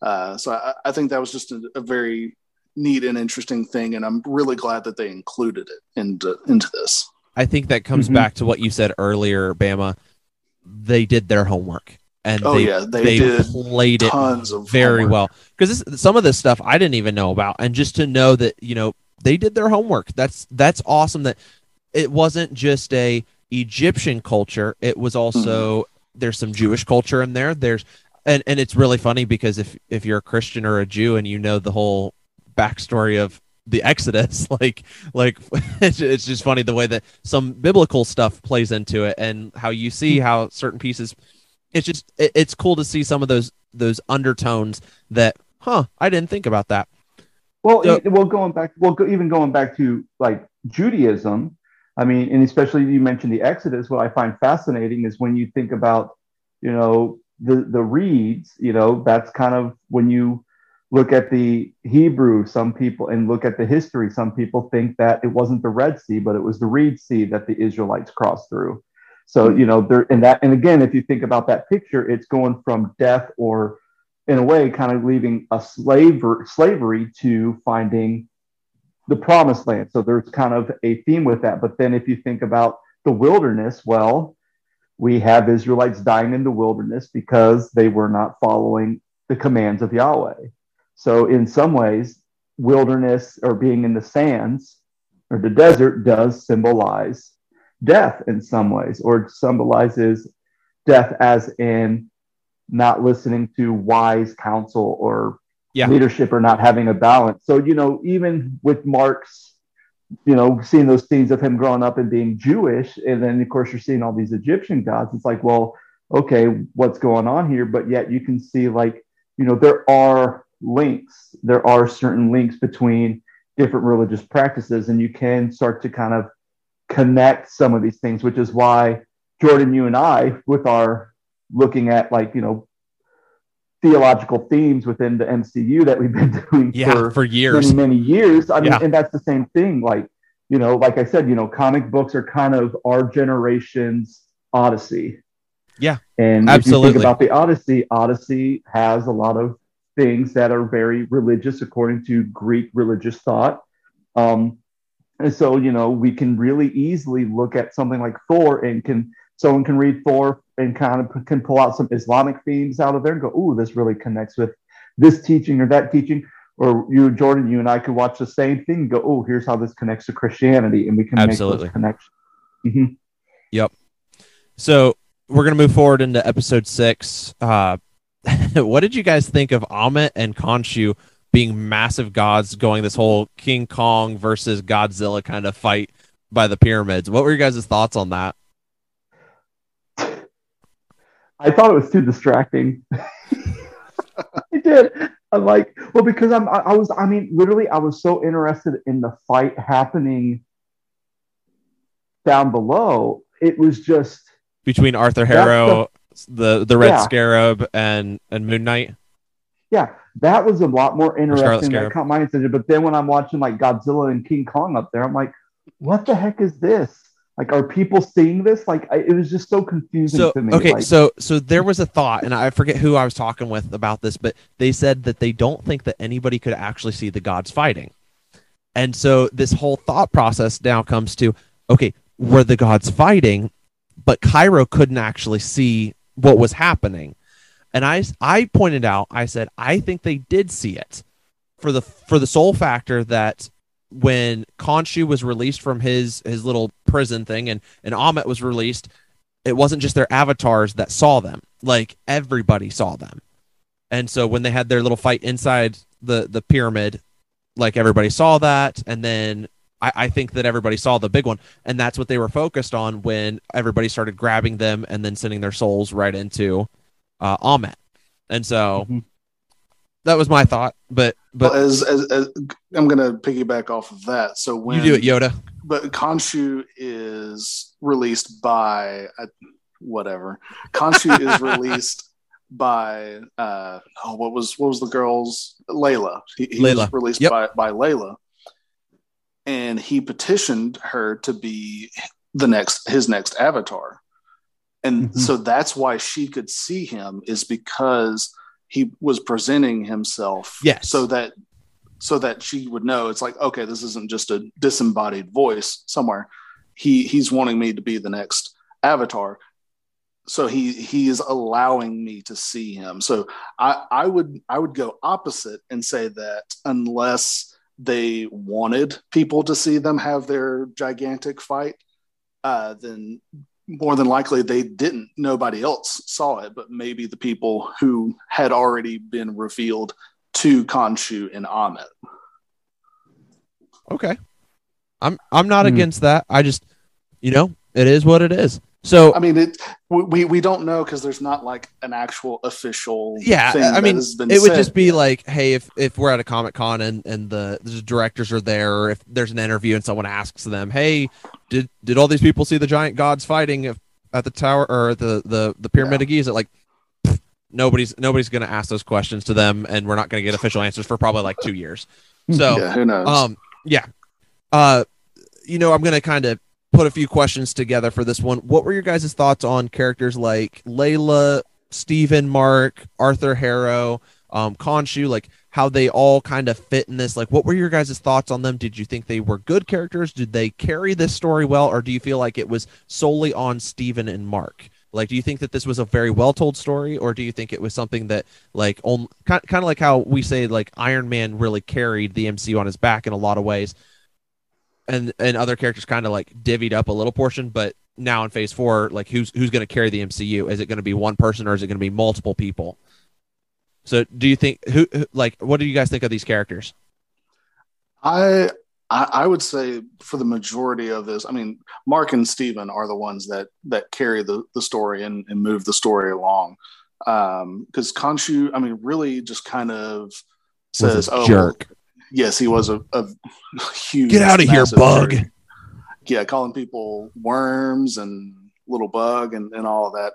uh, so I, I, think that was just a, a very neat and interesting thing, and I'm really glad that they included it into into this. I think that comes mm-hmm. back to what you said earlier, Bama. They did their homework and oh, they, yeah, they, they played it very homework. well because some of this stuff I didn't even know about, and just to know that you know they did their homework. That's that's awesome. That it wasn't just a Egyptian culture; it was also mm-hmm. there's some Jewish culture in there. There's and and it's really funny because if if you're a Christian or a Jew and you know the whole backstory of the Exodus. Like, like it's, it's just funny the way that some biblical stuff plays into it, and how you see how certain pieces. It's just it, it's cool to see some of those those undertones that, huh? I didn't think about that. Well, so, well, going back, well, even going back to like Judaism. I mean, and especially you mentioned the Exodus. What I find fascinating is when you think about, you know, the the reeds. You know, that's kind of when you look at the Hebrew, some people, and look at the history, some people think that it wasn't the Red Sea, but it was the Reed Sea that the Israelites crossed through. So, hmm. you know, there, and that, and again, if you think about that picture, it's going from death or in a way, kind of leaving a slaver, slavery to finding the promised land. So there's kind of a theme with that. But then if you think about the wilderness, well, we have Israelites dying in the wilderness because they were not following the commands of Yahweh. So, in some ways, wilderness or being in the sands or the desert does symbolize death in some ways, or symbolizes death as in not listening to wise counsel or yeah. leadership or not having a balance. So, you know, even with Mark's, you know, seeing those scenes of him growing up and being Jewish, and then of course you're seeing all these Egyptian gods, it's like, well, okay, what's going on here? But yet you can see, like, you know, there are links. There are certain links between different religious practices, and you can start to kind of connect some of these things, which is why Jordan, you and I, with our looking at like, you know, theological themes within the MCU that we've been doing yeah, for, for years, many, many years. I mean, yeah. and that's the same thing. Like, you know, like I said, you know, comic books are kind of our generation's Odyssey. Yeah, and absolutely. if you think about the Odyssey, Odyssey has a lot of things that are very religious according to Greek religious thought. Um, and so, you know, we can really easily look at something like Thor and can someone can read Thor and kind of can pull out some Islamic themes out of there and go, "Ooh, this really connects with this teaching or that teaching." Or you, Jordan, you and I could watch the same thing and go, "Oh, here's how this connects to Christianity," and we can Absolutely. make those connections. Mm-hmm. Yep. So we're gonna move forward into episode six. Uh, what did you guys think of Ammit and Khonshu being massive gods, going this whole King Kong versus Godzilla kind of fight by the pyramids? What were your guys' thoughts on that? I thought it was too distracting. I did. I'm like, well, because I'm, I, I was, I mean, literally, I was so interested in the fight happening down below. It was just between Arthur Harrow, the the Red yeah. Scarab, and and Moon Knight. Yeah, that was a lot more interesting. That caught my attention. But then when I'm watching like Godzilla and King Kong up there, I'm like, what the heck is this? Like, are people seeing this? Like, I, it was just so confusing so, to me. Okay, like, so so there was a thought, and I forget who I was talking with about this, but they said that they don't think that anybody could actually see the gods fighting, and so this whole thought process now comes to, okay, were the gods fighting, but Cairo couldn't actually see what was happening, and I I pointed out, I said I think they did see it, for the for the sole factor that when Khonshu was released from his his little prison thing and and Ammit was released, it wasn't just their avatars that saw them. Like everybody saw them. And so when they had their little fight inside the the pyramid, like everybody saw that, and then I, I think that everybody saw the big one, and that's what they were focused on when everybody started grabbing them and then sending their souls right into uh, Ammit. And so mm-hmm that was my thought. But but well, as, as, as, I'm gonna piggyback off of that. So when you do it, Yoda. But Khonshu is released by uh, whatever. Khonshu is released by uh oh what was what was the girl's Layla. He, he Layla. was released yep. by by Layla, and he petitioned her to be the next his next avatar. And mm-hmm. so that's why she could see him is because he was presenting himself yes. so that so that she would know it's like okay this isn't just a disembodied voice somewhere. He he's wanting me to be the next avatar. So he he is allowing me to see him. So i i would i would go opposite and say that unless they wanted people to see them have their gigantic fight uh, then more than likely they didn't nobody else saw it but maybe the people who had already been revealed to Khonshu and Ammit. Okay. I'm I'm not hmm. against that. I just you know, it is what it is. So I mean, it we we don't know because there's not like an actual official. Yeah, I mean, it would just be like, hey, if if we're at a comic con and and the, the directors are there, or if there's an interview and someone asks them, hey, did did all these people see the giant gods fighting at the tower or the the the pyramid yeah. of Giza? Like, nobody's nobody's gonna ask those questions to them, and we're not gonna get official answers for probably like two years. So yeah, who knows? Um, yeah, uh, you know, I'm gonna kind of put a few questions together for this one. What were your guys' thoughts on characters like Layla, Steven, Mark, Arthur Harrow, um, Khonshu, like how they all kind of fit in this? Like, what were your guys' thoughts on them? Did you think they were good characters? Did they carry this story well, or do you feel like it was solely on Steven and Mark? Like, do you think that this was a very well told story, or do you think it was something that, like, on kind of like how we say, like, Iron Man really carried the MCU on his back in a lot of ways? and and other characters kind of like divvied up a little portion, but now in phase four, like who's who's going to carry the MCU? Is it going to be one person or is it going to be multiple people? So, do you think who, who like what do you guys think of these characters? I I, would say for the majority of this, I mean, Mark and Steven are the ones that that carry the, the story and, and move the story along. Because um, Khonshu, I mean, really just kind of says, "Oh, jerk." yes, he was a, a huge. Get out of here, bug. Yeah, calling people worms and little bug and, and all of that.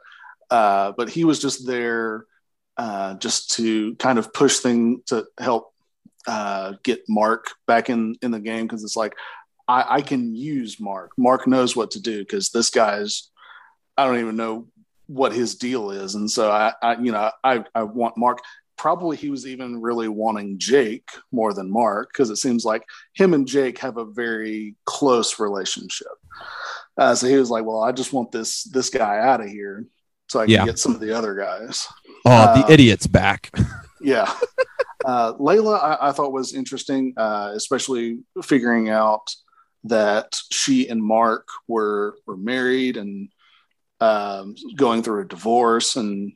Uh, but he was just there uh, just to kind of push things to help uh, get Mark back in in the game because it's like I, I, can use Mark. Mark knows what to do because this guy's I don't even know what his deal is, and so I, I you know I I want Mark. Probably he was even really wanting Jake more than Mark because it seems like him and Jake have a very close relationship. Uh, so he was like, "Well, I just want this this guy out of here so I can yeah. get some of the other guys." Oh, uh, the idiot's back. yeah. Uh, Layla, I, I, thought was interesting, uh, especially figuring out that she and Mark were were married and um, going through a divorce, and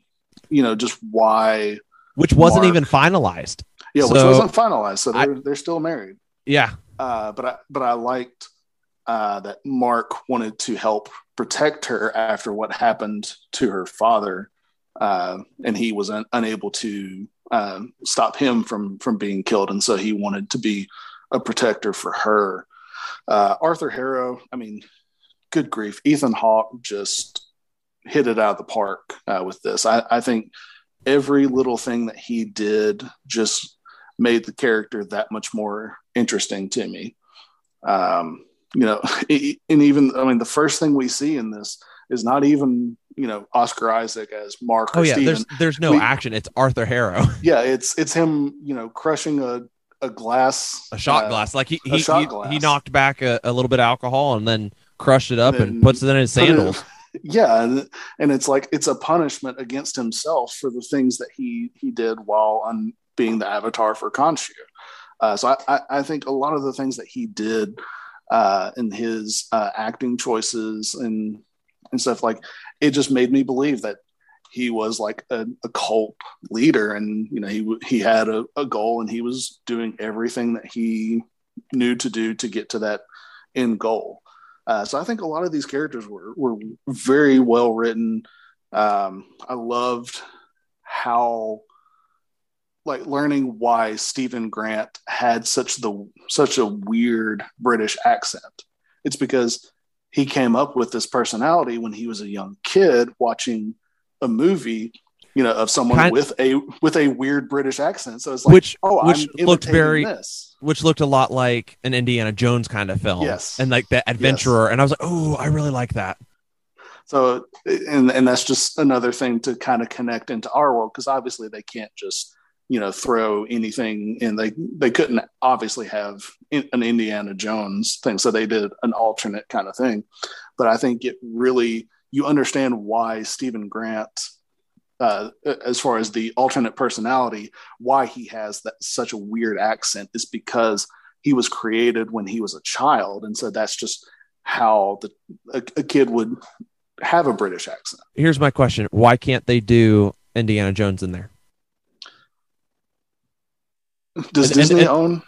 you know just why, which wasn't Mark, even finalized. Yeah, so, which wasn't finalized, so they're I, they're still married. Yeah, uh, but I but I liked uh, that Mark wanted to help protect her after what happened to her father, uh, and he was un- unable to um, stop him from from being killed, and so he wanted to be a protector for her. Uh, Arthur Harrow, I mean, good grief, Ethan Hawke just hit it out of the park uh, with this. I, I think every little thing that he did just made the character that much more interesting to me. Um, you know, and even I mean, the first thing we see in this is not even you know Oscar Isaac as Mark. oh yeah, Steven. there's there's no we, action. It's Arthur Harrow. Yeah, it's it's him. You know, crushing a a glass, a shot uh, glass. Like he he, he, he, knocked back a, a, little bit of alcohol and then crushed it up and, and puts it in his sandals. It, yeah, and, and it's like it's a punishment against himself for the things that he he did while on being the avatar for Khonshu. Uh, so I, I, I think a lot of the things that he did uh, in his uh, acting choices and and stuff like it just made me believe that he was like a, a cult leader and you know he he had a, a, goal and he was doing everything that he knew to do to get to that end goal uh, so i think a lot of these characters were were very well written um, i loved how like learning why Steven Grant had such the such a weird British accent. It's because he came up with this personality when he was a young kid watching a movie you know of someone kind with a with a weird british accent so it's like which oh which I'm looked very this. which looked a lot like an indiana jones kind of film yes and like the adventurer yes. and i was like oh i really like that so and and that's just another thing to kind of connect into our world because obviously they can't just you know throw anything in they they couldn't obviously have an indiana jones thing so they did an alternate kind of thing. But i think it really you understand why steven grant uh, as far as the alternate personality why he has that such a weird accent is because he was created when he was a child and so that's just how the a, a kid would have a british accent. Here's my question. Why can't they do indiana jones in there does and, Disney and, and own?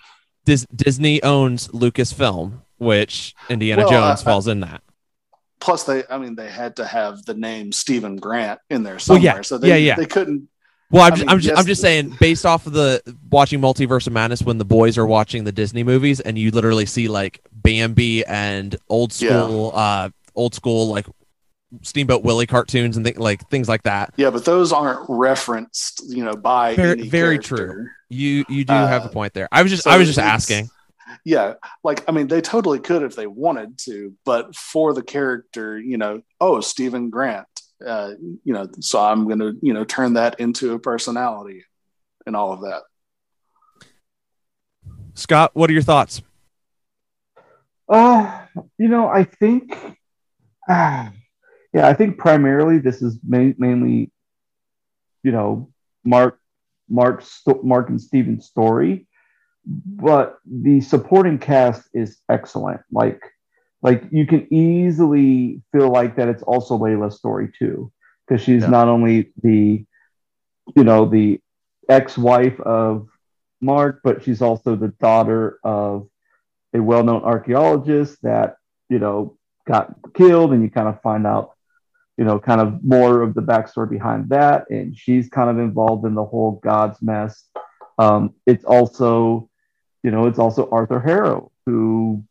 Dis- Disney owns Lucasfilm, which Indiana well, Jones I, falls in that. Plus, they, I mean, they had to have the name Steven Grant in there somewhere, well, yeah. so they, yeah, yeah. they couldn't. Well, I'm, I mean, I'm, just, yes, I'm just saying, based off of the watching Multiverse of Madness, when the boys are watching the Disney movies, and you literally see like Bambi and old school, yeah. uh, old school like Steamboat Willie cartoons and th- like things like that. Yeah, but those aren't referenced, you know, by very, very true. You you do uh, have a point there. I was just so I was just asking. Yeah, like I mean, they totally could if they wanted to, but for the character, you know, oh, Steven Grant, uh, you know, so I'm going to you know turn that into a personality and all of that. Scott, what are your thoughts? Uh, you know, I think. Uh, yeah, I think primarily this is ma- mainly, you know, Mark, Mark, Mark and Steven's story, but the supporting cast is excellent. Like, like you can easily feel like that it's also Layla's story too, because she's yeah. not only the, you know, the ex-wife of Mark, but she's also the daughter of a well-known archaeologist that you know got killed, and you kind of find out you know, kind of more of the backstory behind that. And she's kind of involved in the whole God's mess. Um, it's also, you know, it's also Arthur Harrow, who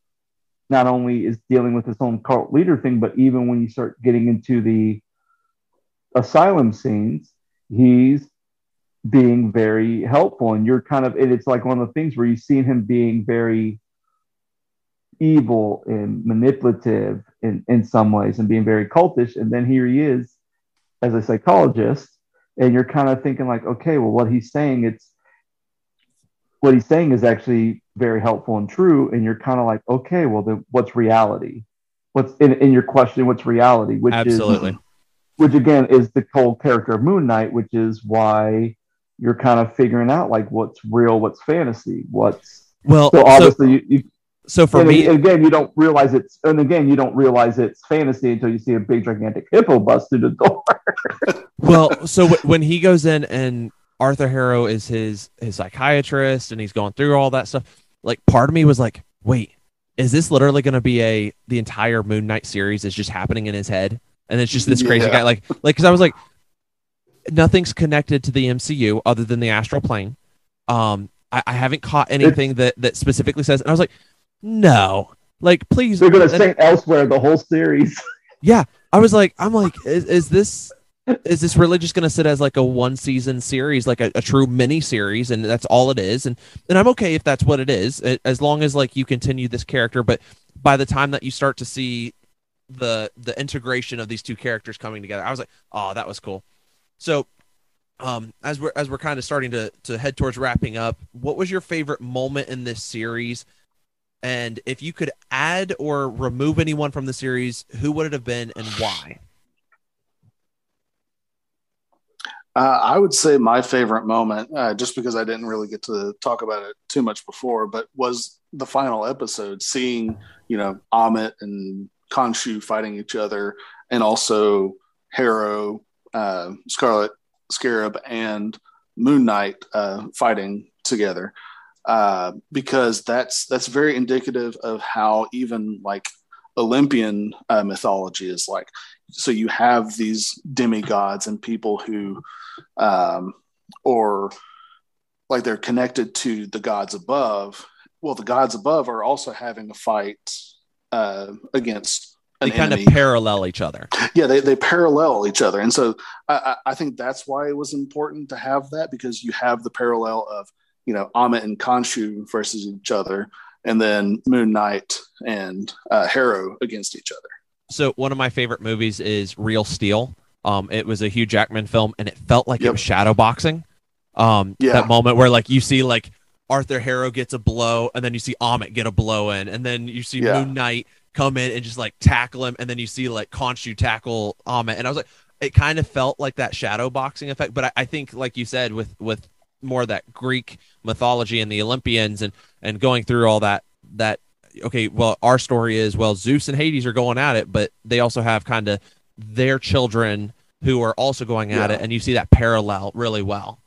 not only is dealing with his own cult leader thing, but even when you start getting into the asylum scenes, he's being very helpful and you're kind of it's like one of the things where you see him being very evil and manipulative in, in some ways and being very cultish. And then here he is as a psychologist and you're kind of thinking like okay well what he's saying it's what he's saying is actually very helpful and true. And you're kind of like okay well then what's reality? What's in, in your question what's reality which absolutely. is, which again is the whole character of moon knight which is why you're kind of figuring out like what's real, what's fantasy, what's well. So obviously, so, you, you, so for me, again, you don't realize it's, and again, you don't realize it's fantasy until you see a big gigantic hippo bust through the door. well, so w- when he goes in and Arthur Harrow is his his psychiatrist, and he's going through all that stuff, like part of me was like, wait, is this literally going to be a the entire Moon Knight series is just happening in his head? And it's just this crazy yeah. guy, like, like, because I was like, nothing's connected to the MCU other than the astral plane. Um, I, I haven't caught anything that that specifically says, and I was like, no, like please. They're gonna sing elsewhere the whole series. Yeah, I was like, I'm like, is, is this is this really just going to sit as like a one season series like a, a, true mini series and that's all it is and and i'm okay if that's what it is as long as like you continue this character but by the time that you start to see the the integration of these two characters coming together i was like oh that was cool so, um, as we're as we're kind of starting to to head towards wrapping up, what was your favorite moment in this series? And if you could add or remove anyone from the series, who would it have been and why? Uh, I would say my favorite moment, uh, just because I didn't really get to talk about it too much before, but was the final episode, seeing you know Ammit and Khonshu fighting each other, and also Harrow uh, Scarlet Scarab and Moon Knight uh, fighting together uh, because that's that's very indicative of how even like Olympian uh, mythology is like. So you have these demigods and people who, um, or like they're connected to the gods above. Well, the gods above are also having a fight uh, against they kind enemy. of parallel each other. Yeah, they, they parallel each other. And so I, I think that's why it was important to have that because you have the parallel of, you know, Ammit and Khonshu versus each other, and then Moon Knight and uh, Harrow against each other. So one of my favorite movies is Real Steel. Um, it was a Hugh Jackman film, and it felt like yep. it was shadow boxing. Um, yeah. that moment where like you see like Arthur Harrow gets a blow, and then you see Ammit get a blow in, and then you see yeah. Moon Knight come in and just like tackle him, and then you see like Khonshu tackle Ammit, and I was like, it kind of felt like that shadow boxing effect. But I, I think, like you said, with with more that Greek mythology and the Olympians, and and going through all that that okay, well, our story is well, Zeus and Hades are going at it, but they also have kind of their children who are also going at yeah. it, and you see that parallel really well.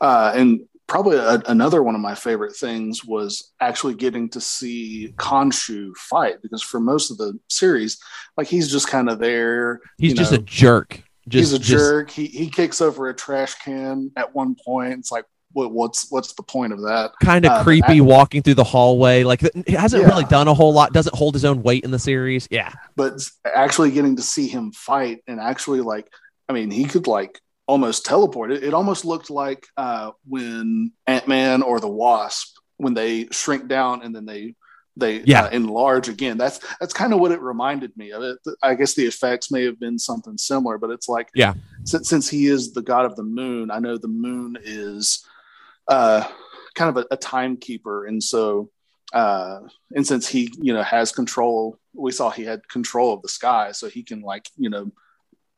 Uh, and probably a, another one of my favorite things was actually getting to see Khonshu fight because for most of the series, like he's just kind of there. He's just know, a jerk. Just, he's a just... jerk. He he kicks over a trash can at one point. It's like what, what's what's the point of that? Kind of uh, creepy, walking through the hallway. Like he hasn't yeah. really done a whole lot. Doesn't hold his own weight in the series. Yeah, but actually getting to see him fight and actually like, I mean, he could like almost teleported. It almost looked like uh, when Ant Man or the Wasp when they shrink down and then they they yeah. uh, enlarge again. That's that's kind of what it reminded me of. It. I guess the effects may have been something similar, but it's like yeah, since, since he is the god of the moon, I know the moon is uh, kind of a, a timekeeper, and so uh, and since he you know has control, we saw he had control of the sky, so he can like you know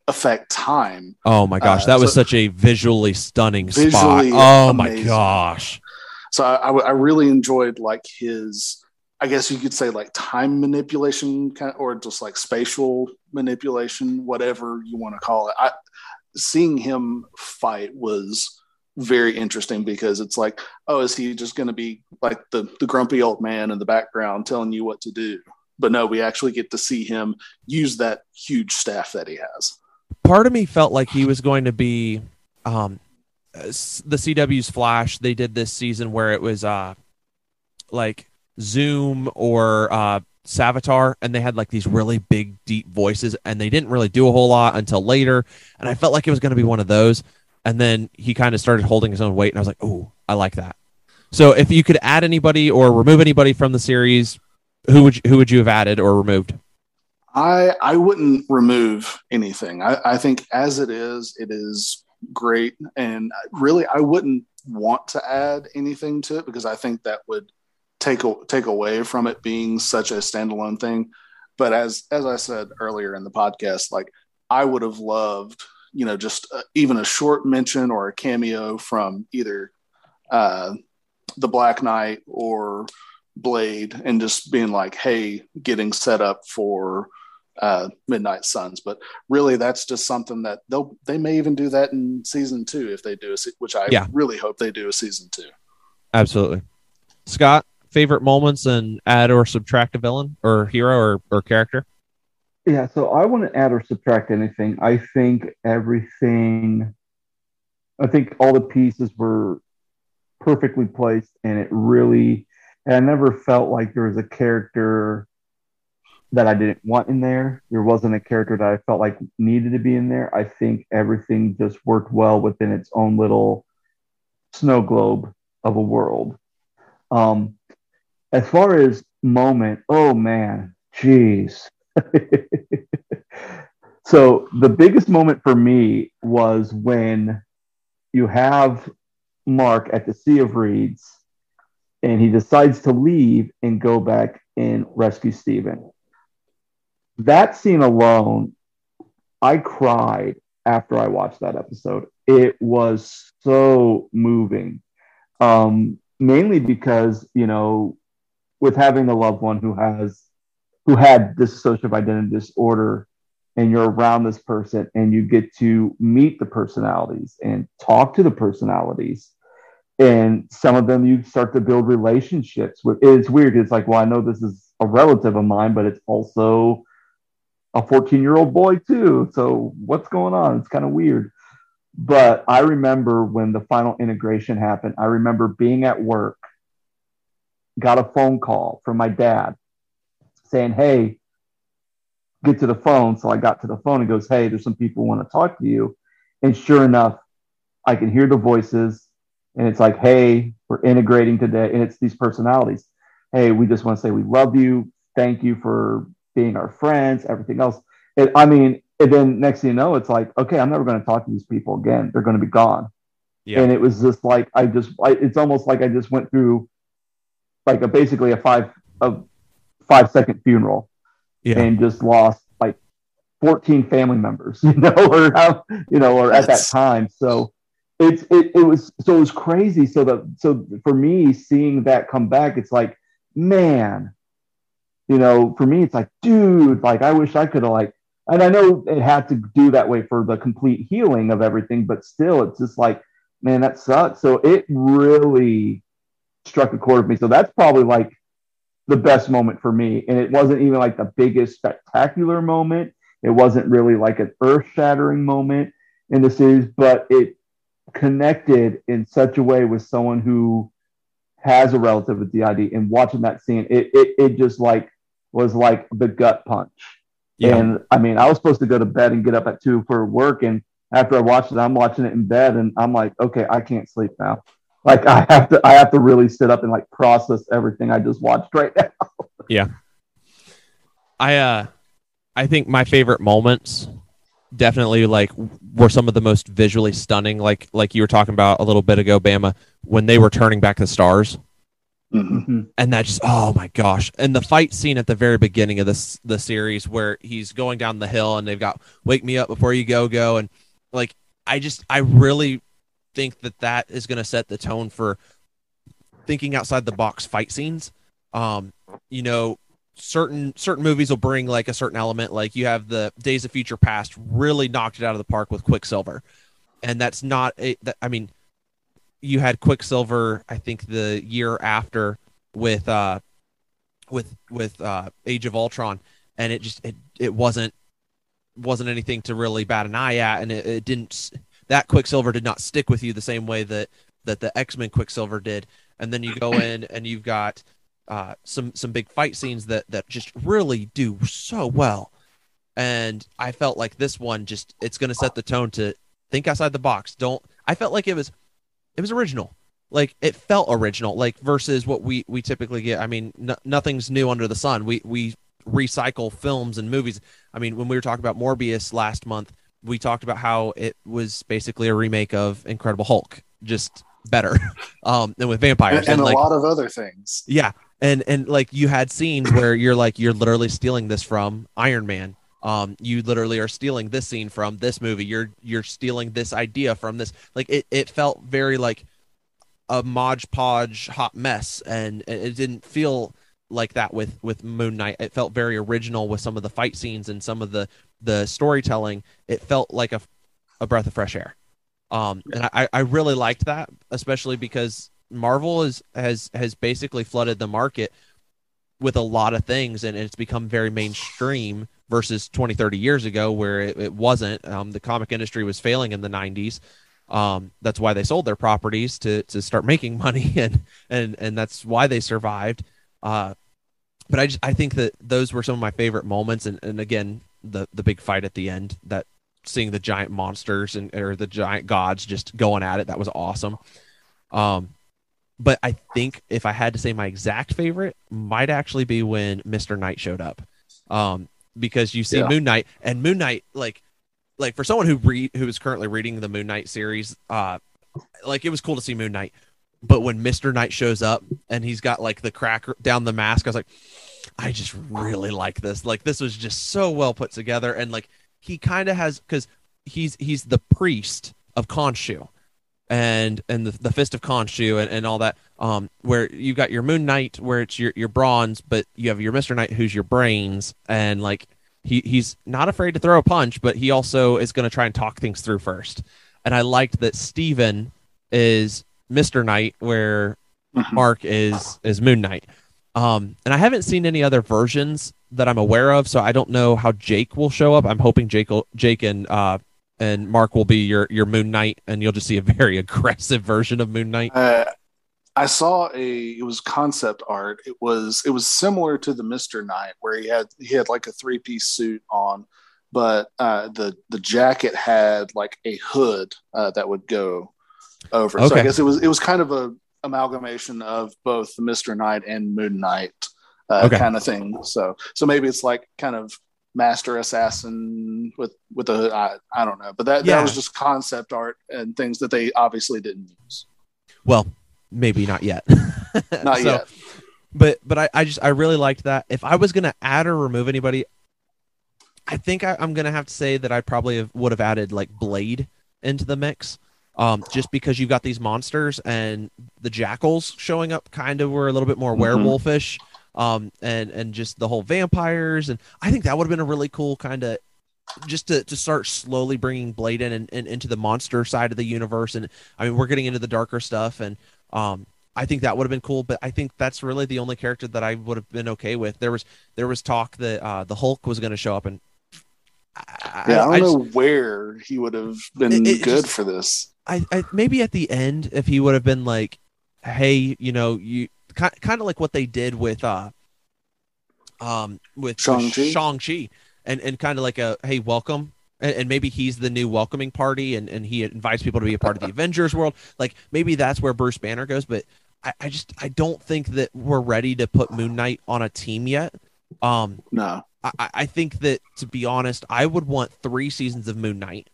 affect time. Oh my gosh, that uh, was so such a visually stunning visually spot. Oh amazing. my gosh. So I, I, really enjoyed like his, I guess you could say like time manipulation, kind of, or just like spatial manipulation, whatever you want to call it. I, seeing him fight was very interesting because it's like, oh, is he just going to be like the the grumpy old man in the background telling you what to do? But no, we actually get to see him use that huge staff that he has part of me felt like he was going to be um, the CW's Flash. They did this season where it was uh, like Zoom or uh, Savitar, and they had like these really big, deep voices, and they didn't really do a whole lot until later. And I felt like it was going to be one of those. and then he kind of started holding his own weight, and I was like, oh, I like that. So if you could add anybody or remove anybody from the series, who would you, who would you have added or removed? I I wouldn't remove anything. I, I think as it is, it is great, and really, I wouldn't want to add anything to it because I think that would take take away from it being such a standalone thing. But as as I said earlier in the podcast, like I would have loved, you know, just uh, even a short mention or a cameo from either uh, the Black Knight or Blade, and just being like, "Hey, getting set up for." uh, Midnight Suns. But really, that's just something that they'll they may even do that in season two if they do a which I yeah. really hope they do a season two. Absolutely, Scott favorite moments and add or subtract a villain or hero or, or character? Yeah, so I wouldn't add or subtract anything. I think everything, I think all the pieces were perfectly placed, and it really, and I never felt like there was a character that I didn't want in there. There wasn't a character that I felt like needed to be in there. I think everything just worked well within its own little snow globe of a world. Um, as far as moment, oh man, jeez. so the biggest moment for me was when you have Mark at the Sea of Reeds and he decides to leave and go back and rescue Steven. That scene alone, I cried after I watched that episode. It was so moving. Um, mainly because, you know, with having a loved one who has who had this dissociative identity disorder and you're around this person and you get to meet the personalities and talk to the personalities and some of them you start to build relationships with it's weird it's like well i know this is a relative of mine but it's also a 14 year old boy too so what's going on? It's kind of weird. But i remember when the final integration happened i remember being at work got a phone call from my dad saying, Hey, get to the phone. So I got to the phone and goes, Hey, there's some people want to talk to you. And sure enough, I can hear the voices and it's like, Hey, we're integrating today. And it's these personalities. Hey, we just want to say we love you. Thank you for being our friends, everything else. And I mean, and then next thing you know, it's like, okay, I'm never going to talk to these people again. They're going to be gone. Yeah. And it was just like, I just, I, it's almost like I just went through like a basically a five a five second funeral, yeah. and just lost like fourteen family members, you know, or how, you know, or at that time. So it's it, it was so it was crazy. So that so for me seeing that come back, it's like man, you know, for me it's like dude, like I wish I could have like. And I know it had to do that way for the complete healing of everything, but still, it's just like, man, that sucks. So it really struck a chord with me. So that's probably like the best moment for me. And it wasn't even like the biggest spectacular moment. It wasn't really like an earth shattering moment in the series, but it connected in such a way with someone who has a relative with DID and watching that scene, it, it, it just like was like the gut punch. Yeah. And I mean, I was supposed to go to bed and get up at two for work. And after I watched it, I'm watching it in bed and I'm like, okay, I can't sleep now like I have to I have to really sit up and like process everything I just watched right now. yeah. I uh I think my favorite moments definitely like were some of the most visually stunning like like you were talking about a little bit ago Bama when they were turning back the stars. Mm-hmm. And that just oh my gosh. And the fight scene at the very beginning of this the series where he's going down the hill and they've got wake me up before you go go and like I just I really think that that is going to set the tone for thinking outside the box fight scenes. Um, you know, certain certain movies will bring like a certain element. Like you have the Days of Future Past really knocked it out of the park with Quicksilver, and that's not a. That, I mean, you had Quicksilver. I think the year after with uh with with uh Age of Ultron, and it just it it wasn't wasn't anything to really bat an eye at, and it, it didn't that Quicksilver did not stick with you the same way that that the X Men Quicksilver did. And then you go in and you've got uh, some some big fight scenes that that just really do so well. And I felt like this one just it's going to set the tone to think outside the box. Don't I felt like it was it was original. Like it felt original, like versus what we we typically get. I mean, n- nothing's new under the sun. We we recycle films and movies. I mean, when we were talking about Morbius last month, we talked about how it was basically a remake of Incredible Hulk, just better, um, and with vampires and, and, and like, a lot of other things. Yeah, and and like you had scenes where you're like you're literally stealing this from Iron Man. Um, you literally are stealing this scene from this movie. You're you're stealing this idea from this. Like it, it felt very like a modge podge hot mess, and it didn't feel like that with with Moon Knight. It felt very original with some of the fight scenes and some of the the storytelling. It felt like a a breath of fresh air. Um, and I, I really liked that, especially because Marvel is has has basically flooded the market with a lot of things and it's become very mainstream versus 20 30 years ago where it, it wasn't um, the comic industry was failing in the 90s um, that's why they sold their properties to to start making money and and and that's why they survived uh, but I just I think that those were some of my favorite moments, and, and again the the big fight at the end that seeing the giant monsters and or the giant gods just going at it that was awesome. Um, but I think if I had to say my exact favorite, might actually be when Mister Knight showed up, um, because you see yeah. Moon Knight and Moon Knight like like for someone who read who is currently reading the Moon Knight series, uh, like it was cool to see Moon Knight but when Mr. Knight shows up and he's got like the cracker down the mask, I was like, I just really like this. Like this was just so well put together. And like he kind of has because he's he's the priest of Khonshu and and the, the fist of Khonshu and, and all that. Um, where you got your Moon Knight, where it's your your bronze, but you have your Mister Knight, who's your brains, and like he he's not afraid to throw a punch, but he also is going to try and talk things through first. And I liked that Steven is Mister Knight, where mm-hmm. Mark is is Moon Knight. Um, and I haven't seen any other versions that I'm aware of, so I don't know how Jake will show up. I'm hoping Jake will, Jake and uh, and Mark will be your your Moon Knight, and you'll just see a very aggressive version of Moon Knight. Uh, I saw a it was concept art. It was it was similar to the Mister Knight, where he had he had like a three piece suit on, but uh, the the jacket had like a hood uh, that would go over. Okay. So I guess it was it was kind of a amalgamation of both the Mister Knight and Moon Knight uh, okay. kind of thing. So so maybe it's like kind of master assassin with with a I, I don't know, but that yeah. that was just concept art and things that they obviously didn't use. Well, maybe not yet. not so, yet. But but I, I just I really liked that. If I was gonna add or remove anybody, I think I, am gonna have to say that I probably have, would have added like Blade into the mix um, just because you've got these monsters and the jackals showing up kind of were a little bit more mm-hmm. werewolfish um, and and just the whole vampires and i think that would have been a really cool kind of just to, to start slowly bringing blade in and, and, into the monster side of the universe and i mean we're getting into the darker stuff and um, I think that would have been cool, but I think that's really the only character that I would have been okay with. There was there was talk that uh, the Hulk was going to show up, and I, yeah, I don't I know just, where he would have been it, it good just, for this. I, I maybe at the end if he would have been like, hey, you know, you kind kind of like what they did with uh um with Shang-Chi, Shang-Chi and and kind of like a hey, welcome and, and, maybe he's the new welcoming party and, and he invites people to be a part of the Avengers world. Like maybe that's where Bruce Banner goes, but I, I just I don't think that we're ready to put Moon Knight on a team yet. Um no. I, I think that to be honest, I would want three seasons of Moon Knight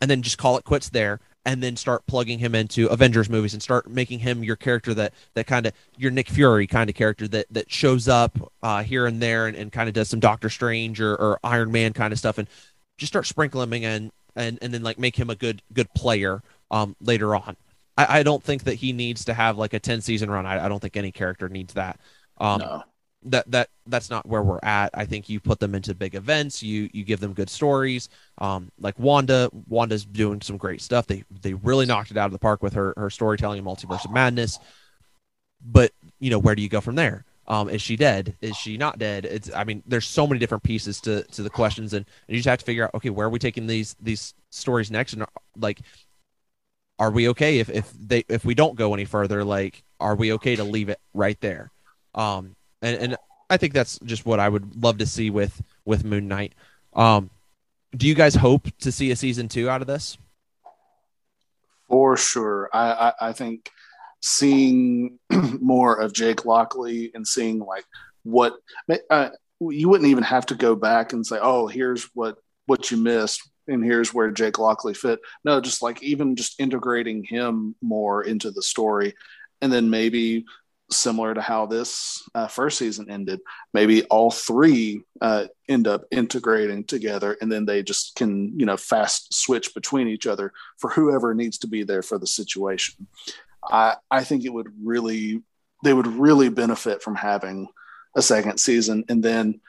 and then just call it quits there and then start plugging him into Avengers movies and start making him your character that that kind of your Nick Fury kind of character that that shows up uh, here and there and, and kind of does some Doctor Strange or, or Iron Man kind of stuff and just start sprinkling him in and and then like make him a good good player um, later on. I, I don't think that he needs to have like a ten season run. I, I don't think any character needs that. Um, no that that that's not where we're at. I think you put them into big events. You you give them good stories. Um, like Wanda, Wanda's doing some great stuff. They they really knocked it out of the park with her her storytelling and multiverse of madness. But you know, where do you go from there? Um, is she dead? Is she not dead? It's I mean, there's so many different pieces to to the questions, and, and you just have to figure out okay, where are we taking these these stories next, and like, are we okay if if they if we don't go any further? Like, are we okay to leave it right there? Um, and and I think that's just what I would love to see with with Moon Knight. Um, do you guys hope to see a season two out of this? For sure, I, I, I think seeing more of Jake Lockley and seeing like what uh, you wouldn't even have to go back and say, oh, here's what what you missed and here's where Jake Lockley fit. No, just like even just integrating him more into the story, and then maybe similar to how this uh, first season ended, maybe all three uh, end up integrating together, and then they just can you know fast switch between each other for whoever needs to be there for the situation. I I think it would really they would really benefit from having a second season, and then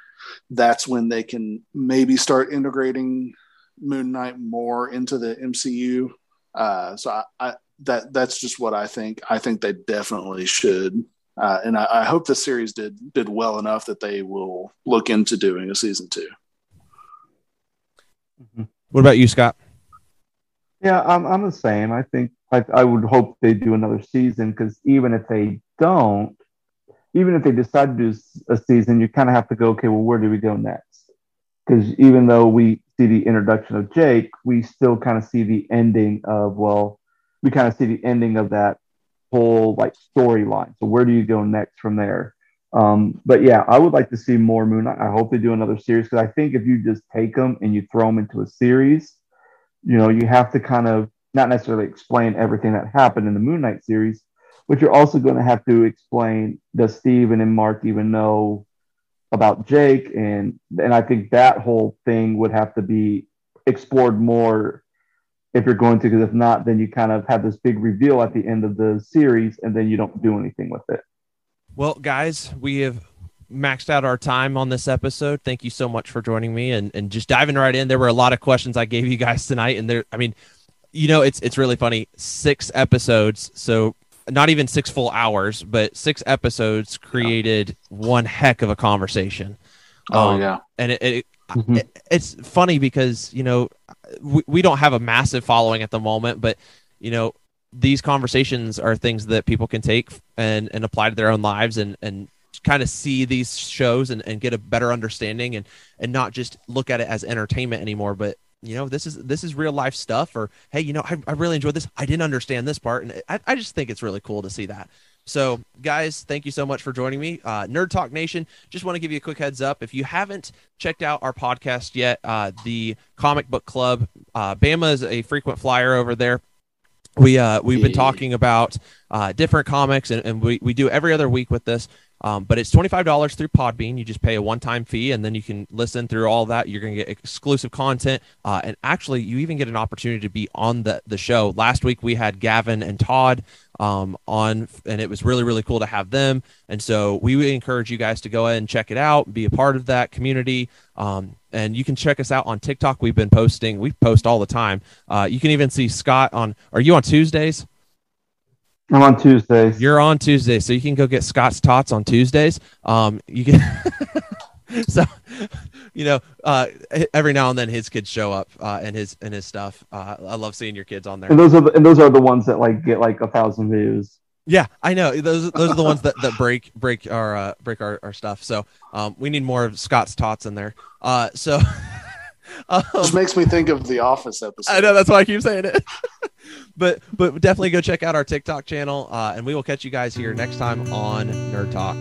that's when they can maybe start integrating Moon Knight more into the MCU. Uh, so I, I, that that's just what I think. I think they definitely should, uh, and I, I, hope the series did did well enough that they will look into doing a season 2 mm-hmm. What about you, Scott? Yeah, I'm I'm the same. I think I, I would hope they do another season because even if they don't, even if they decide to do a season, you kind of have to go, okay, well, where do we go next? Because even though we see the introduction of Jake, we still kind of see the ending of, well, we kind of see the ending of that whole like storyline. So where do you go next from there? Um, but yeah, I would like to see more Moon Knight. I hope they do another series because I think if you just take them and you throw them into a series, you know, you have to kind of not necessarily explain everything that happened in the Moon Knight series, but you're also going to have to explain does Steven and Mark even know about Jake and and I think that whole thing would have to be explored more if you're going to because if not then you kind of have this big reveal at the end of the series and then you don't do anything with it. Well, guys, we have maxed out our time on this episode. Thank you so much for joining me and and just diving right in. There were a lot of questions I gave you guys tonight and there I mean you know it's it's really funny. 6 episodes. So not even six full hours, but six episodes created yeah. one heck of a conversation. Oh um, yeah, and it, it, mm-hmm. it's funny because you know we, we don't have a massive following at the moment, but you know these conversations are things that people can take and and apply to their own lives and and kind of see these shows and, and get a better understanding and and not just look at it as entertainment anymore, but you know this is this is real life stuff or hey you know I, I really enjoyed this. I didn't understand this part. And I, I just think it's really cool to see that so guys thank you so much for joining me. Uh, nerd talk nation just want to give you a quick heads up. If you haven't checked out our podcast yet uh, the comic book club uh, bama is a frequent flyer over there. We uh we've been talking about uh different comics and, and we, we do every other week with this um, but it's $25 through Podbean. You just pay a one time fee and then you can listen through all that. You're going to get exclusive content. Uh, and actually, you even get an opportunity to be on the, the show. Last week, we had Gavin and Todd um, on, and it was really, really cool to have them. And so we encourage you guys to go ahead and check it out, be a part of that community. Um, and you can check us out on TikTok. We've been posting, we post all the time. Uh, you can even see Scott on, are you on Tuesdays? I'm on Tuesdays. You're on Tuesday, so you can go get Scott's tots on Tuesdays. Um, you can. so, you know, uh, every now and then his kids show up uh, and his and his stuff. Uh, I love seeing your kids on there. And those are the, and those are the ones that like get like a thousand views. Yeah, I know. Those those are the ones that, that break break our uh, break our, our stuff. So um, we need more of Scott's tots in there. Uh, so um, Which makes me think of the Office episode. I know that's why I keep saying it. but but definitely go check out our TikTok channel, uh, and we will catch you guys here next time on Nerd Talk.